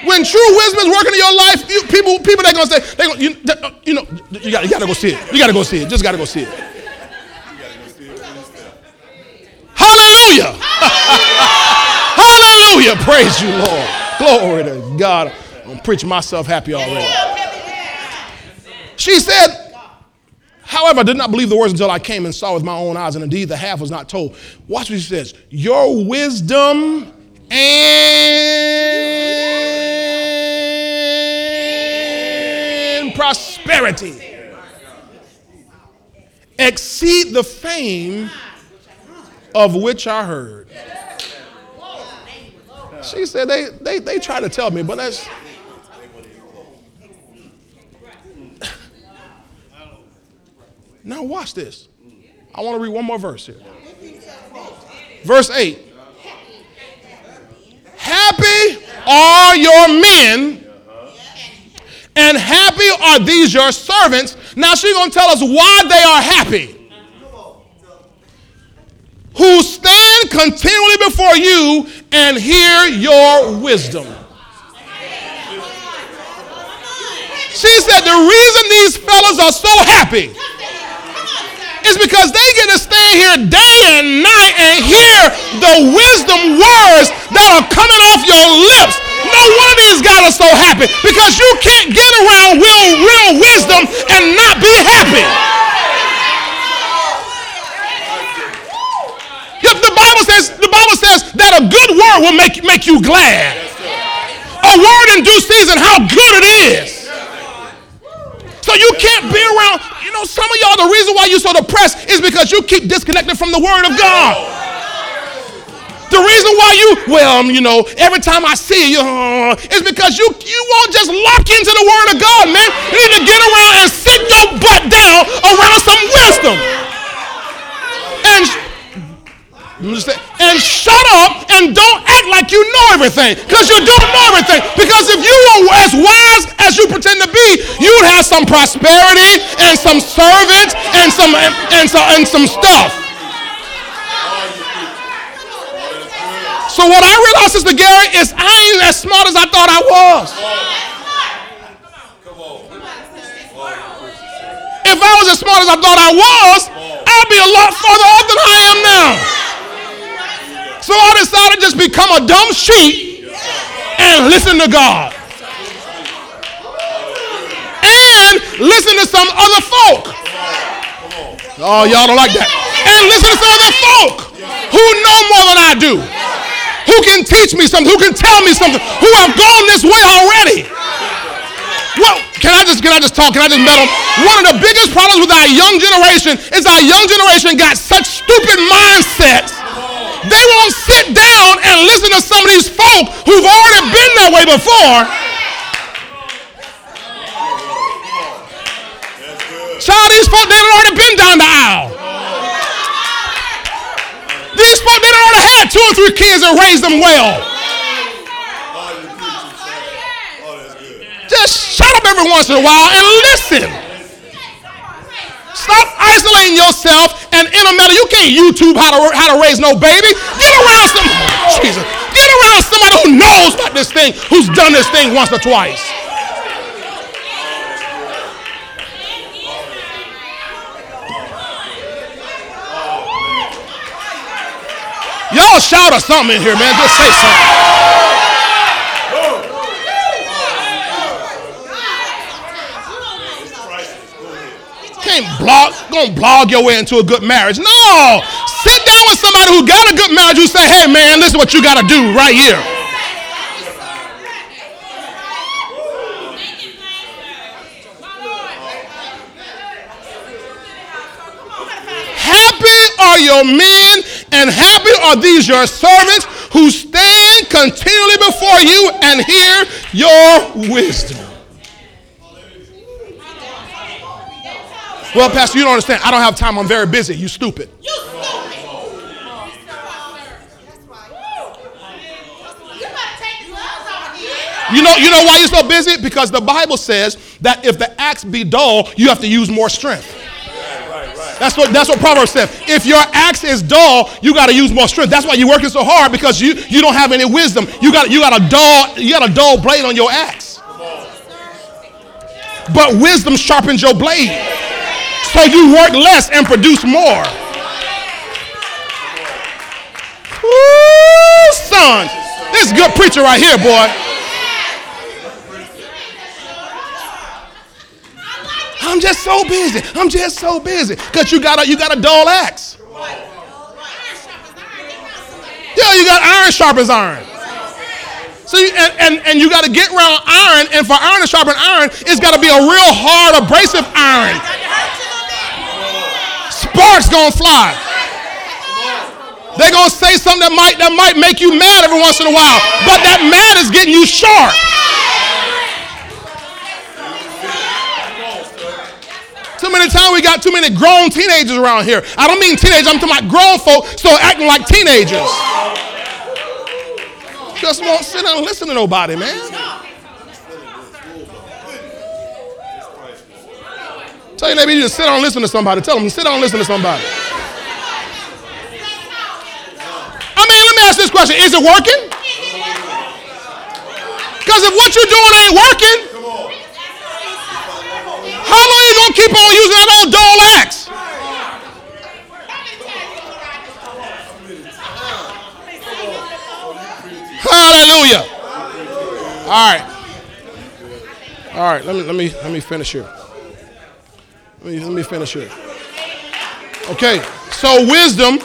When true wisdom is working in your life, you, people, people they're gonna say, they gonna, you, uh, you know, you got, you got to go see it. You got to go see it. Just got to go see it. Hallelujah! Hallelujah! Praise you, Lord. Glory to God. I'm preaching myself happy already. She said, However, I did not believe the words until I came and saw with my own eyes, and indeed the half was not told. Watch what she says. Your wisdom and prosperity exceed the fame of which I heard. She said they, they, they try to tell me, but that's. Now, watch this. I want to read one more verse here. Verse 8. Happy are your men, and happy are these your servants. Now, she's going to tell us why they are happy. Who stand continually before you and hear your wisdom. She said the reason these fellas are so happy is because they get to stand here day and night and hear the wisdom words that are coming off your lips. No one of these guys are so happy because you can't get around real, real wisdom and not be happy. If the Bible says the Bible says that a good word will make, make you glad. A word in due season, how good it is. So you can't be around, you know, some of y'all, the reason why you're so depressed is because you keep disconnected from the Word of God. The reason why you, well, you know, every time I see you, uh, is because you you won't just lock into the Word of God, man. You need to get around and sit your butt down around some wisdom. And and shut up and don't act like you know everything because you don't know everything. Because if you were as wise as you pretend to be, you'd have some prosperity and some servants and some and, some, and some stuff. So what I realized, Sister Gary, is I ain't as smart as I thought I was. If I was as smart as I thought I was, I'd be a lot farther off than I am now. So I decided to just become a dumb sheep and listen to God. And listen to some other folk. Oh, y'all don't like that. And listen to some other folk who know more than I do. who can teach me something, who can tell me something, who have gone this way already. Well, can I just can I just talk? Can I just meddle? One of the biggest problems with our young generation is our young generation got such stupid mindsets. They won't sit down and listen to some of these folk who've already been that way before. Child, these folk, they've already been down the aisle. These folk, they've already had two or three kids and raised them well. Just shut up every once in a while and listen. Stop isolating yourself and in a matter. You can't YouTube how to how to raise no baby. Get around some Jesus. Get around somebody who knows about this thing, who's done this thing once or twice. Y'all shout or something in here, man. Just say something. Can't blog, gonna blog your way into a good marriage. No. Sit down with somebody who got a good marriage who say, hey man, this is what you gotta do right here. Happy are your men and happy are these your servants who stand continually before you and hear your wisdom. Well, Pastor, you don't understand. I don't have time. I'm very busy. You stupid. You stupid. You know, you know why you're so busy? Because the Bible says that if the axe be dull, you have to use more strength. That's what that's what Proverbs says. If your axe is dull, you got to use more strength. That's why you're working so hard because you you don't have any wisdom. You got you got a dull you got a dull blade on your axe. But wisdom sharpens your blade so you work less and produce more. Woo, son. This is good preacher right here, boy. I'm just so busy. I'm just so busy. Because you got a you got a dull axe. Yeah, you got iron sharpens iron. See, and, and, and you got to get around iron, and for iron to sharpen iron, it's got to be a real hard, abrasive iron sparks gonna fly. They're gonna say something that might that might make you mad every once in a while, but that mad is getting you sharp. Too many times we got too many grown teenagers around here. I don't mean teenagers, I'm talking about grown folk still acting like teenagers. Just won't sit down and listen to nobody, man. Tell your neighbor you just sit down and listen to somebody. Tell them, sit down and listen to somebody. I mean, let me ask this question Is it working? Because if what you're doing ain't working, how long are you going to keep on using that old dull axe? Hallelujah. All right. All right, let me let me let me finish here. Let me, let me finish here. Okay, so wisdom,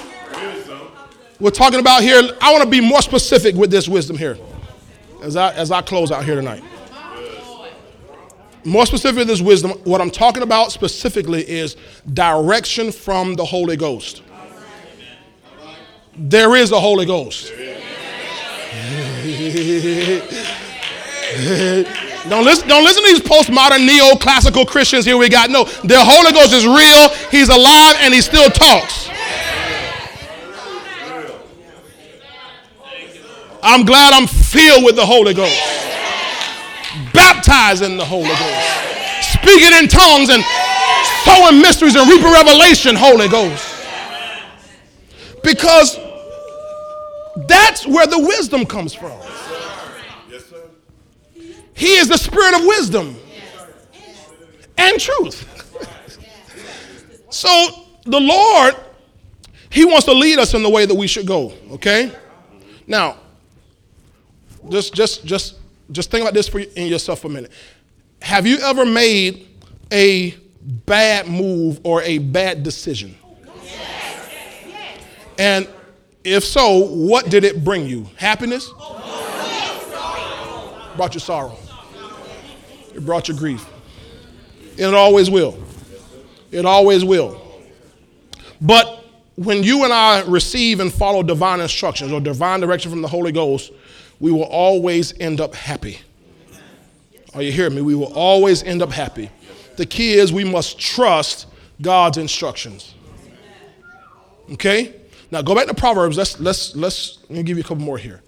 we're talking about here. I want to be more specific with this wisdom here as I, as I close out here tonight. More specific with this wisdom, what I'm talking about specifically is direction from the Holy Ghost. There is a Holy Ghost. Don't listen, don't listen to these postmodern neoclassical Christians here we got. No, the Holy Ghost is real. He's alive and he still talks. I'm glad I'm filled with the Holy Ghost. Baptized in the Holy Ghost. Speaking in tongues and sowing mysteries and reaping revelation, Holy Ghost. Because that's where the wisdom comes from. He is the spirit of wisdom and truth. so the Lord, He wants to lead us in the way that we should go, okay? Now, just just just just think about this for in yourself for a minute. Have you ever made a bad move or a bad decision? And If so, what did it bring you? Happiness? Brought you sorrow. It brought you grief. And it always will. It always will. But when you and I receive and follow divine instructions or divine direction from the Holy Ghost, we will always end up happy. Are you hearing me? We will always end up happy. The key is we must trust God's instructions. Okay? Now go back to Proverbs. Let's let's let's let me give you a couple more here.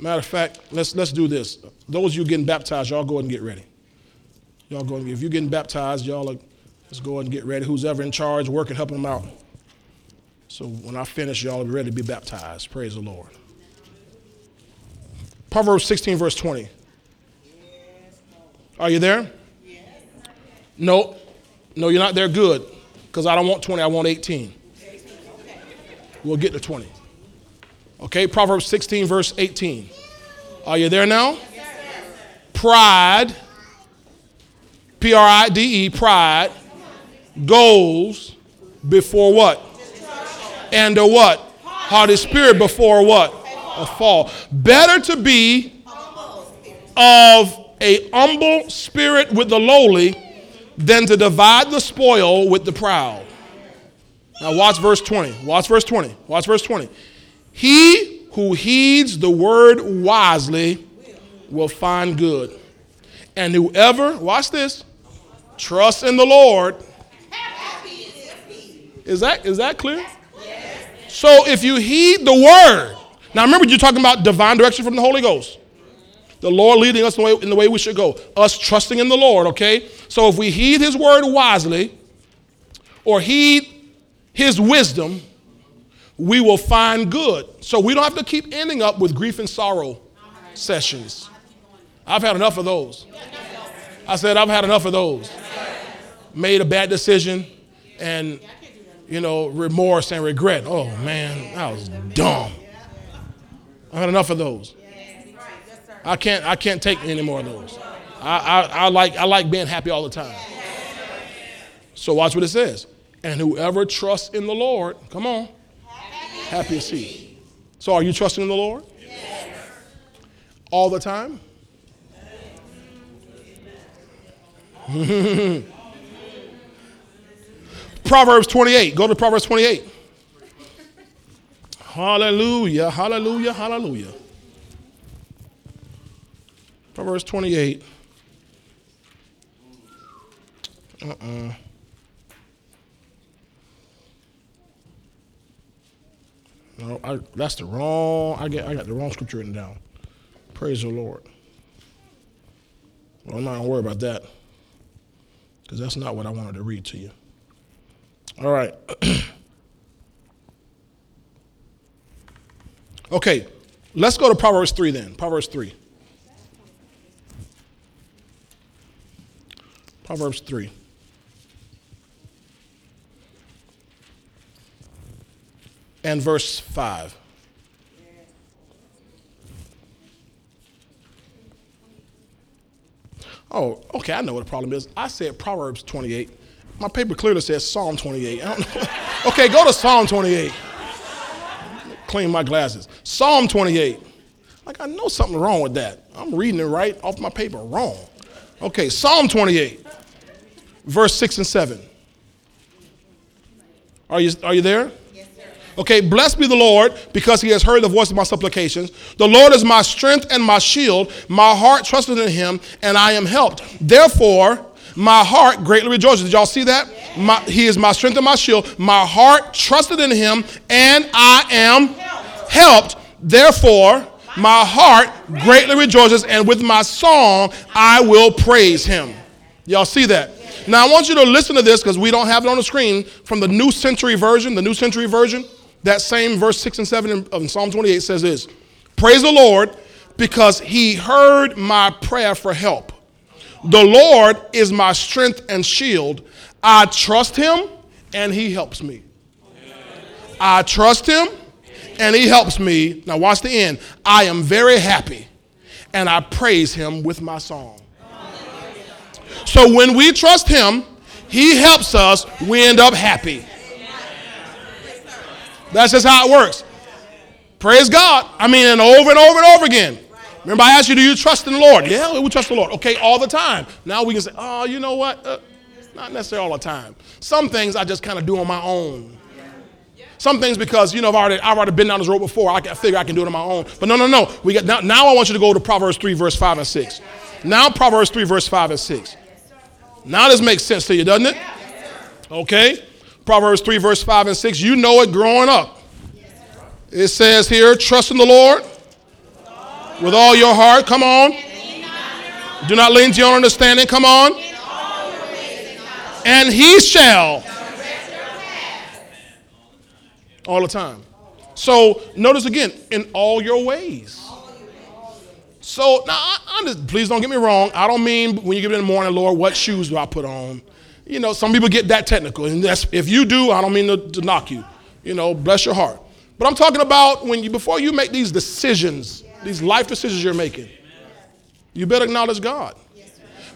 Matter of fact, let's let's do this. Those of you getting baptized, y'all go ahead and get ready. Y'all go and if you're getting baptized, y'all are, let's go ahead and get ready. Who's ever in charge, working, helping them out. So when I finish, y'all be ready to be baptized. Praise the Lord. Proverbs 16, verse 20. Are you there? No. No, you're not there. Good. Because I don't want 20, I want 18. We'll get to 20. Okay, Proverbs 16, verse 18. Are you there now? Pride, P R I D E, pride, goes before what? And a what? Haughty spirit before what? A fall. Better to be of a humble spirit with the lowly than to divide the spoil with the proud. Now, watch verse 20. Watch verse 20. Watch verse 20. He who heeds the word wisely will find good. And whoever, watch this, trusts in the Lord. Is that, is that clear? So if you heed the word, now remember you're talking about divine direction from the Holy Ghost. The Lord leading us in the, way, in the way we should go. Us trusting in the Lord, okay? So if we heed his word wisely or heed his wisdom, we will find good. So we don't have to keep ending up with grief and sorrow sessions. I've had enough of those. I said, I've had enough of those. Made a bad decision and, you know, remorse and regret. Oh, man, that was dumb. I've had enough of those. I can't, I can't take any more of those. I, I, I, like, I like being happy all the time. So watch what it says. And whoever trusts in the Lord, come on, happy is he. So are you trusting in the Lord? All the time? Proverbs 28. Go to Proverbs 28. Hallelujah, hallelujah, hallelujah. Proverbs 28. Uh-uh. No, I, that's the wrong. I get. I got the wrong scripture written down. Praise the Lord. Well, I'm not gonna worry about that because that's not what I wanted to read to you. All right. okay, let's go to Proverbs 3 then. Proverbs 3. Proverbs 3. And verse 5. Oh, okay, I know what the problem is. I said Proverbs 28. My paper clearly says Psalm 28. okay, go to Psalm 28. Clean my glasses. Psalm 28. Like, I know something wrong with that. I'm reading it right off my paper wrong. Okay, Psalm 28, verse 6 and 7. Are you, are you there? Okay, blessed be the Lord because he has heard the voice of my supplications. The Lord is my strength and my shield. My heart trusted in him and I am helped. Therefore, my heart greatly rejoices. Did y'all see that? My, he is my strength and my shield. My heart trusted in him and I am helped. Therefore, my heart greatly rejoices and with my song I will praise him. Y'all see that? Now I want you to listen to this because we don't have it on the screen from the New Century Version. The New Century Version. That same verse 6 and 7 of Psalm 28 says this Praise the Lord because he heard my prayer for help. The Lord is my strength and shield. I trust him and he helps me. I trust him and he helps me. Now, watch the end. I am very happy and I praise him with my song. So, when we trust him, he helps us, we end up happy. That's just how it works. Praise God. I mean, and over and over and over again. Remember, I asked you, do you trust in the Lord? Yeah, we trust the Lord. Okay, all the time. Now we can say, oh, you know what? Uh, not necessarily all the time. Some things I just kind of do on my own. Some things because you know I've already I've already been down this road before. I, figure I can do it on my own. But no, no, no. We got now, now. I want you to go to Proverbs three verse five and six. Now Proverbs three verse five and six. Now this makes sense to you, doesn't it? Okay. Proverbs three verse five and six. You know it growing up. It says here, trust in the Lord with all your heart. Come on. Do not lean to your own understanding. Come on. And he shall all the time. So notice again, in all your ways. So now, I, I just, please don't get me wrong. I don't mean when you get in the morning, Lord, what shoes do I put on? You know, some people get that technical, and that's if you do, I don't mean to, to knock you. You know, bless your heart. But I'm talking about when you before you make these decisions, these life decisions you're making, you better acknowledge God,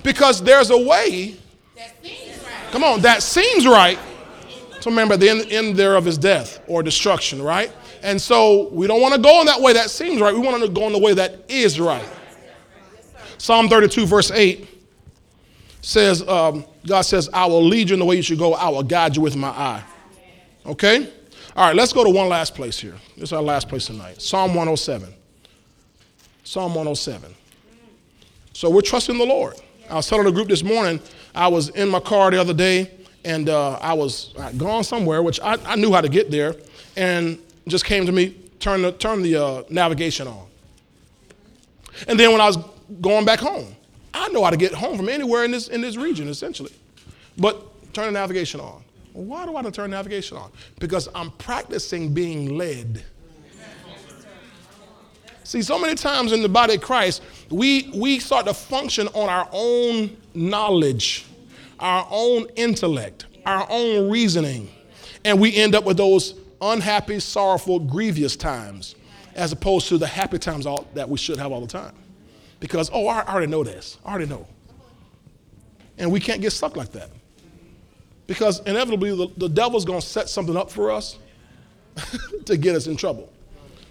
because there's a way. Come on, that seems right so remember, the end, end there of his death or destruction, right? And so we don't want to go in that way that seems right. We want to go in the way that is right. Psalm 32, verse 8 says, um, God says, I will lead you in the way you should go. I will guide you with my eye. Okay? All right, let's go to one last place here. This is our last place tonight. Psalm 107. Psalm 107. So we're trusting the Lord. I was telling the group this morning, I was in my car the other day and uh, I was gone somewhere, which I, I, knew how to get there, and just came to me, turn the, turn the uh, navigation on. And then when I was going back home, I know how to get home from anywhere in this, in this region, essentially. But turn the navigation on. Why do I turn the navigation on? Because I'm practicing being led. See, so many times in the body of Christ, we, we start to function on our own knowledge our own intellect, our own reasoning, and we end up with those unhappy, sorrowful, grievous times as opposed to the happy times all, that we should have all the time. Because, oh, I already know this. I already know. And we can't get stuck like that. Because inevitably, the, the devil's going to set something up for us to get us in trouble.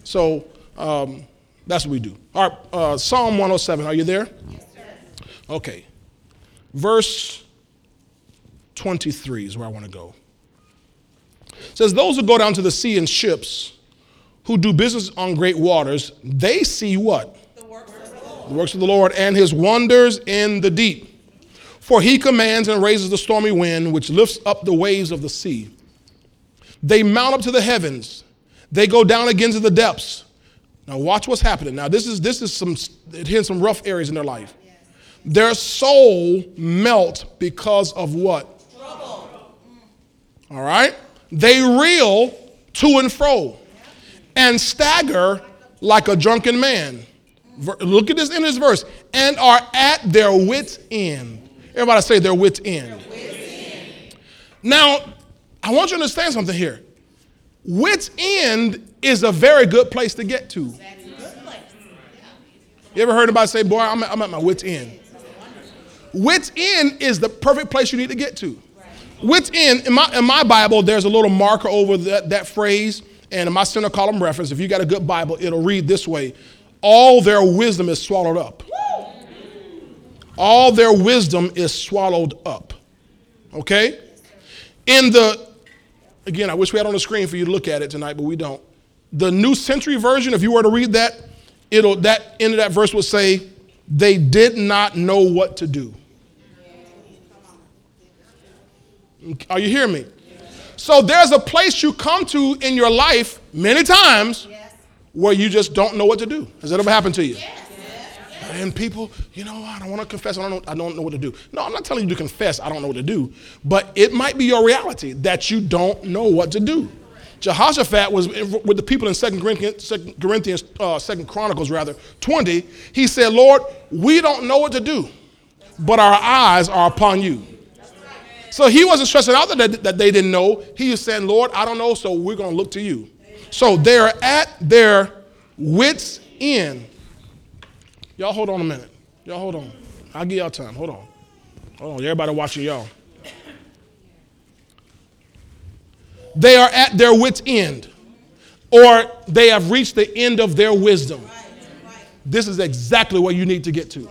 So um, that's what we do. All right, uh, Psalm 107, are you there? Yes, sir. Okay. Verse 23 is where I want to go. It says, Those who go down to the sea in ships, who do business on great waters, they see what? The works of the Lord, and his wonders in the deep. For he commands and raises the stormy wind, which lifts up the waves of the sea. They mount up to the heavens, they go down again to the depths. Now watch what's happening. Now this is this is some hitting some rough areas in their life. Their soul melt because of what? Trouble. All right? They reel to and fro and stagger like a drunken man. Look at this in this verse. And are at their wits' end. Everybody say their wits' end. Their wits end. Now, I want you to understand something here. Wits' end is a very good place to get to. You ever heard anybody say, Boy, I'm at, I'm at my wits' end? Wits' end is the perfect place you need to get to. Within, in my, in my Bible, there's a little marker over that, that phrase, and in my center column reference, if you got a good Bible, it'll read this way All their wisdom is swallowed up. All their wisdom is swallowed up. Okay? In the, again, I wish we had on the screen for you to look at it tonight, but we don't. The New Century Version, if you were to read that, it'll, that end of that verse will say, they did not know what to do. Are you hearing me? So there's a place you come to in your life many times where you just don't know what to do. Has that ever happened to you? And people, you know, I don't want to confess. I don't, know, I don't know what to do. No, I'm not telling you to confess. I don't know what to do. But it might be your reality that you don't know what to do. Jehoshaphat was with the people in Second Corinthians, 2 Corinthians, uh, Second Chronicles rather, 20. He said, Lord, we don't know what to do, but our eyes are upon you. So he wasn't stressing out that, that they didn't know. He was saying, Lord, I don't know, so we're going to look to you. So they're at their wits' end. Y'all hold on a minute. Y'all hold on. I'll give y'all time. Hold on. Hold on. Everybody watching y'all. They are at their wits' end. or they have reached the end of their wisdom. This is exactly where you need to get to.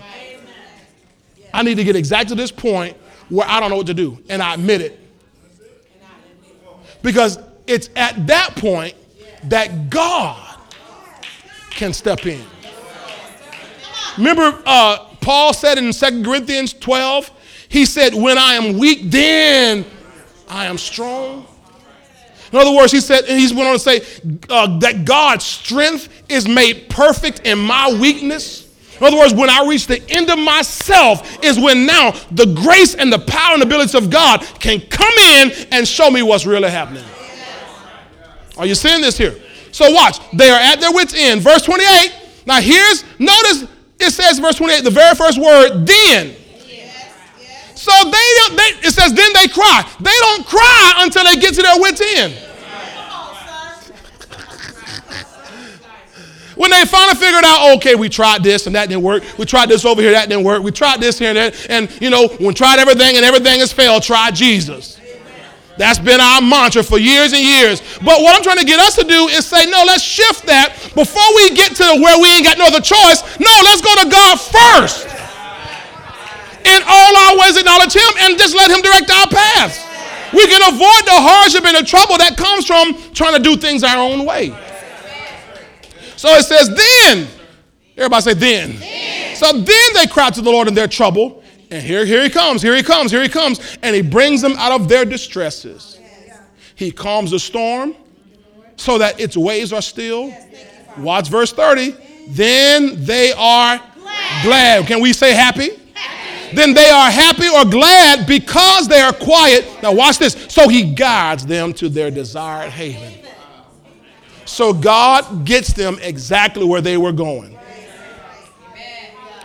I need to get exactly to this point where I don't know what to do, and I admit it. Because it's at that point that God can step in. Remember, uh, Paul said in 2 Corinthians 12, he said, When I am weak, then I am strong. In other words, he said, and he went on to say uh, that God's strength is made perfect in my weakness. In other words, when I reach the end of myself, is when now the grace and the power and abilities of God can come in and show me what's really happening. Are you seeing this here? So watch. They are at their wits' end. Verse 28. Now here's, notice it says, verse 28, the very first word, then. So they, don't, they, it says, then they cry. They don't cry until they get to their wits' end. When they finally figured out, okay, we tried this and that didn't work. We tried this over here, that didn't work. We tried this here and that. And, you know, we tried everything and everything has failed, try Jesus. That's been our mantra for years and years. But what I'm trying to get us to do is say, no, let's shift that before we get to where we ain't got no other choice. No, let's go to God first. In all our ways, acknowledge Him and just let Him direct our paths. We can avoid the hardship and the trouble that comes from trying to do things our own way. So it says, then. Everybody say, then. then. So then they cried to the Lord in their trouble and here, here he comes, here he comes, here he comes. And he brings them out of their distresses. He calms the storm so that its waves are still. Watch verse 30. Then they are glad. glad. Can we say happy? happy? Then they are happy or glad because they are quiet. Now, watch this. So he guides them to their desired haven. So God gets them exactly where they were going.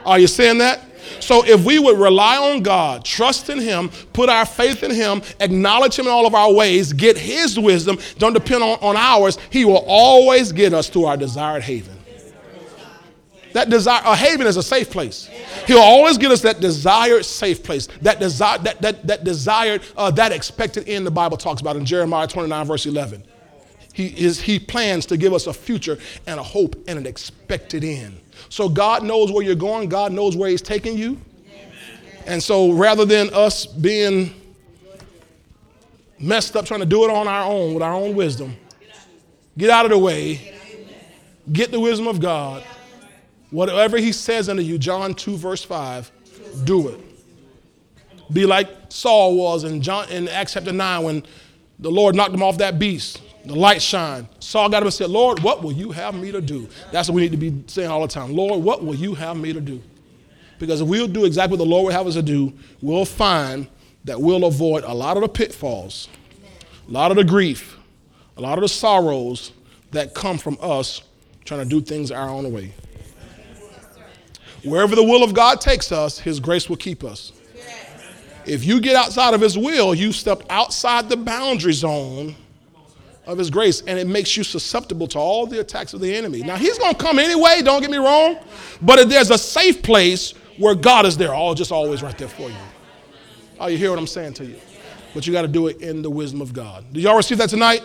Are you saying that? So if we would rely on God, trust in Him, put our faith in Him, acknowledge Him in all of our ways, get His wisdom, don't depend on, on ours, He will always get us to our desired haven. That desire, a haven is a safe place. He'll always get us that desired safe place, that desire, that that that desired, uh, that expected end. The Bible talks about in Jeremiah 29 verse 11. He is he plans to give us a future and a hope and an expected end. So God knows where you're going, God knows where He's taking you. And so rather than us being messed up trying to do it on our own with our own wisdom, get out of the way, get the wisdom of God. Whatever He says unto you, John 2, verse 5, do it. Be like Saul was in, John, in Acts chapter 9 when the Lord knocked him off that beast. The light shine. Saul got up and said, Lord, what will you have me to do? That's what we need to be saying all the time. Lord, what will you have me to do? Because if we'll do exactly what the Lord would have us to do, we'll find that we'll avoid a lot of the pitfalls, a lot of the grief, a lot of the sorrows that come from us trying to do things our own way. Wherever the will of God takes us, His grace will keep us. If you get outside of His will, you step outside the boundary zone of his grace, and it makes you susceptible to all the attacks of the enemy. Now, he's going to come anyway, don't get me wrong, but if there's a safe place where God is there, all just always right there for you. Oh, you hear what I'm saying to you? But you got to do it in the wisdom of God. Did y'all receive that tonight?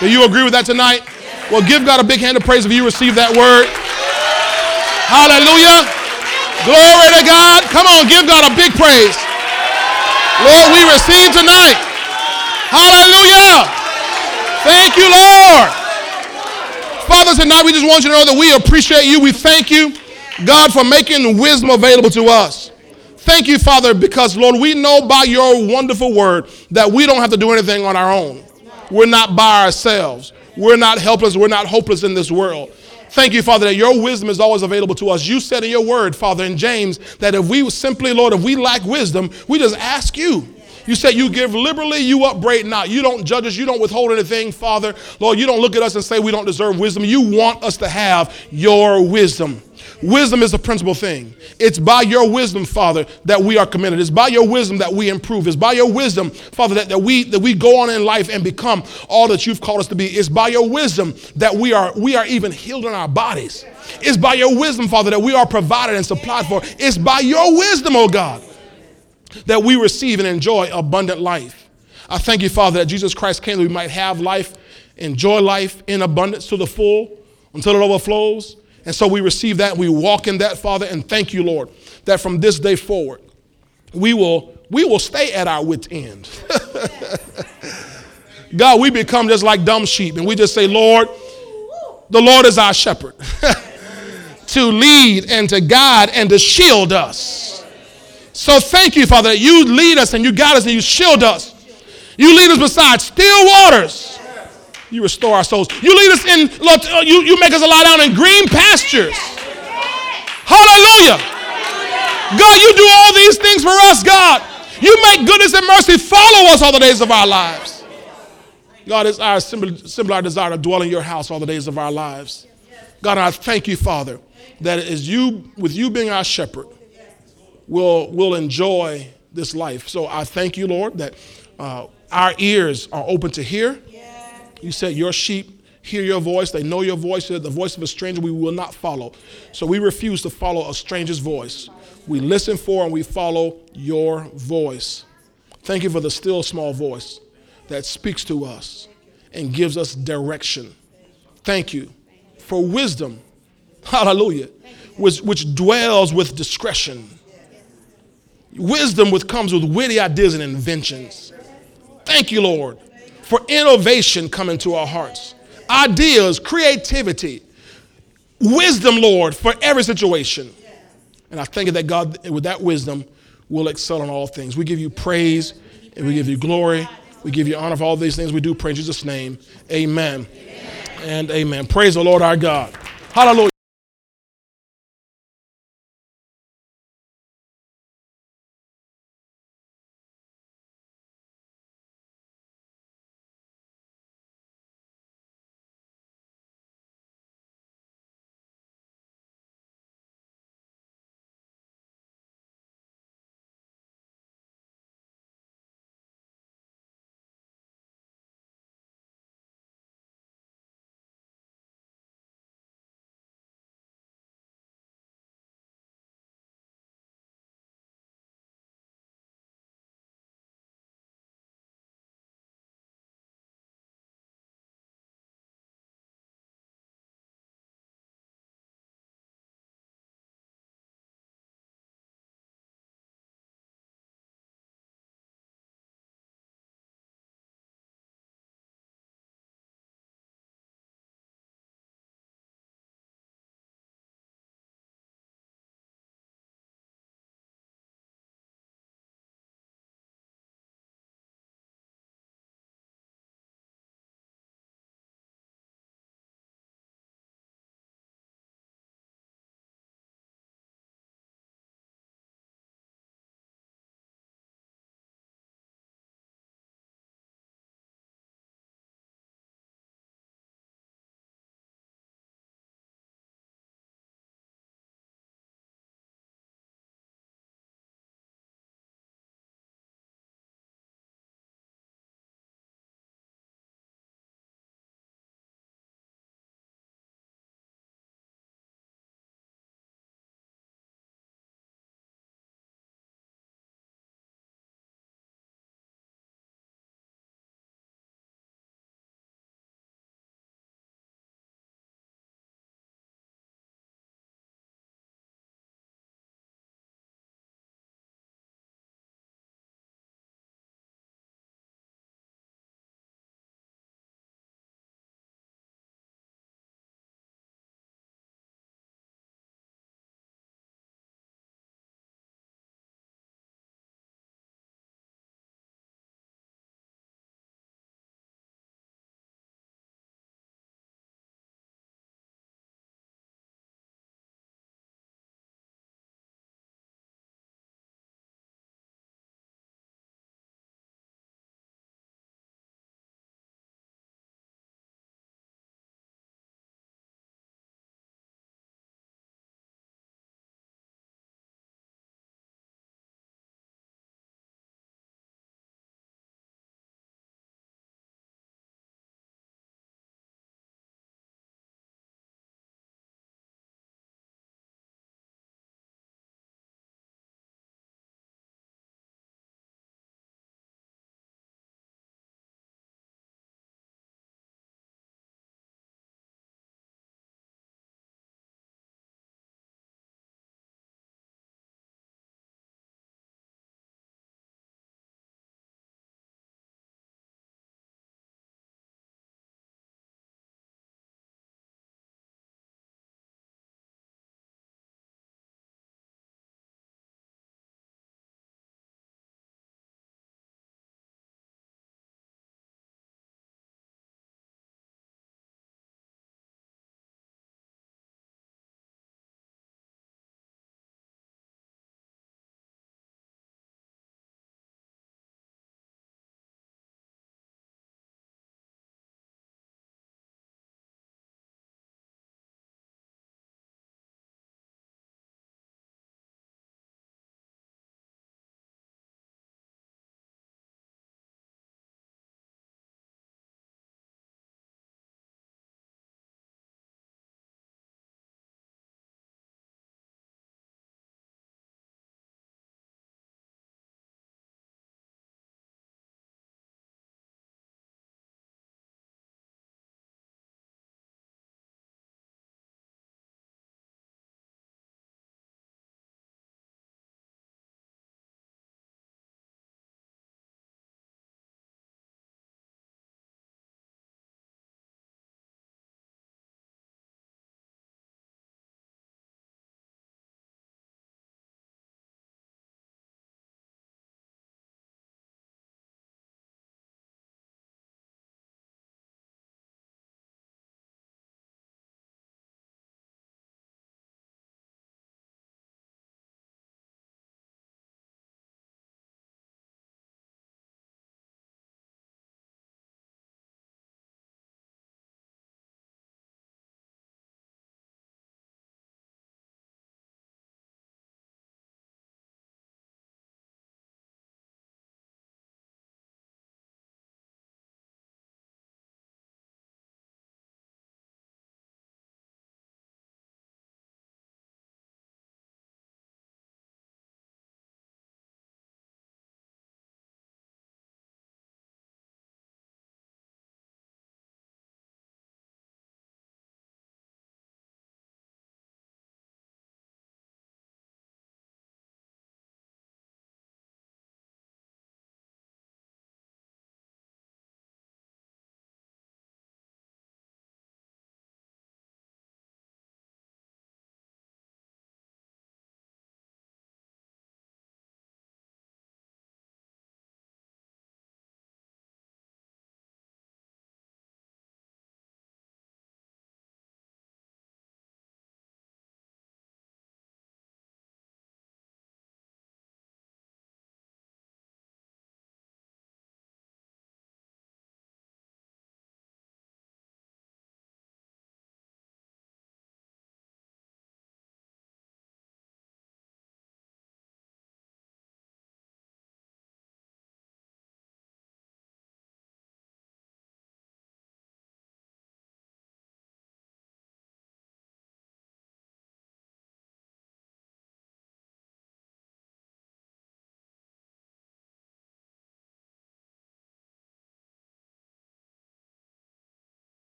Do you agree with that tonight? Well, give God a big hand of praise if you receive that word. Hallelujah. Glory to God. Come on, give God a big praise. Lord, we receive tonight. Hallelujah. Thank you, Lord. Father, tonight we just want you to know that we appreciate you. We thank you, God, for making wisdom available to us. Thank you, Father, because, Lord, we know by your wonderful word that we don't have to do anything on our own. We're not by ourselves. We're not helpless. We're not hopeless in this world. Thank you, Father, that your wisdom is always available to us. You said in your word, Father, in James, that if we simply, Lord, if we lack wisdom, we just ask you. You said you give liberally, you upbraid not. You don't judge us, you don't withhold anything, Father. Lord, you don't look at us and say we don't deserve wisdom. You want us to have your wisdom. Wisdom is a principal thing. It's by your wisdom, Father, that we are committed. It's by your wisdom that we improve. It's by your wisdom, Father, that, that we that we go on in life and become all that you've called us to be. It's by your wisdom that we are we are even healed in our bodies. It's by your wisdom, Father, that we are provided and supplied for. It's by your wisdom, oh God that we receive and enjoy abundant life. I thank you, Father, that Jesus Christ came that we might have life enjoy life in abundance to the full until it overflows. And so we receive that we walk in that, Father, and thank you, Lord, that from this day forward, we will, we will stay at our wits' end. God, we become just like dumb sheep and we just say, Lord, the Lord is our shepherd to lead and to guide and to shield us. So thank you, Father, that you lead us and you guide us and you shield us. You lead us beside still waters. You restore our souls. You lead us in, Lord, uh, you, you make us lie down in green pastures. Hallelujah. God, you do all these things for us, God. You make goodness and mercy follow us all the days of our lives. God, it's our simple, simple our desire to dwell in your house all the days of our lives. God, I thank you, Father, that it is you, with you being our shepherd, we'll, we'll enjoy this life. So I thank you, Lord, that uh, our ears are open to hear. You said your sheep hear your voice, they know your voice, the voice of a stranger we will not follow. So we refuse to follow a stranger's voice. We listen for and we follow your voice. Thank you for the still small voice that speaks to us and gives us direction. Thank you for wisdom, hallelujah, which, which dwells with discretion. Wisdom which comes with witty ideas and inventions. Thank you, Lord, for innovation coming to our hearts. Ideas, creativity, wisdom, Lord, for every situation. And I thank you that God, with that wisdom, will excel in all things. We give you praise and we give you glory. We give you honor for all these things we do. Pray in Jesus' name. Amen. amen. And amen. Praise the Lord our God. Hallelujah.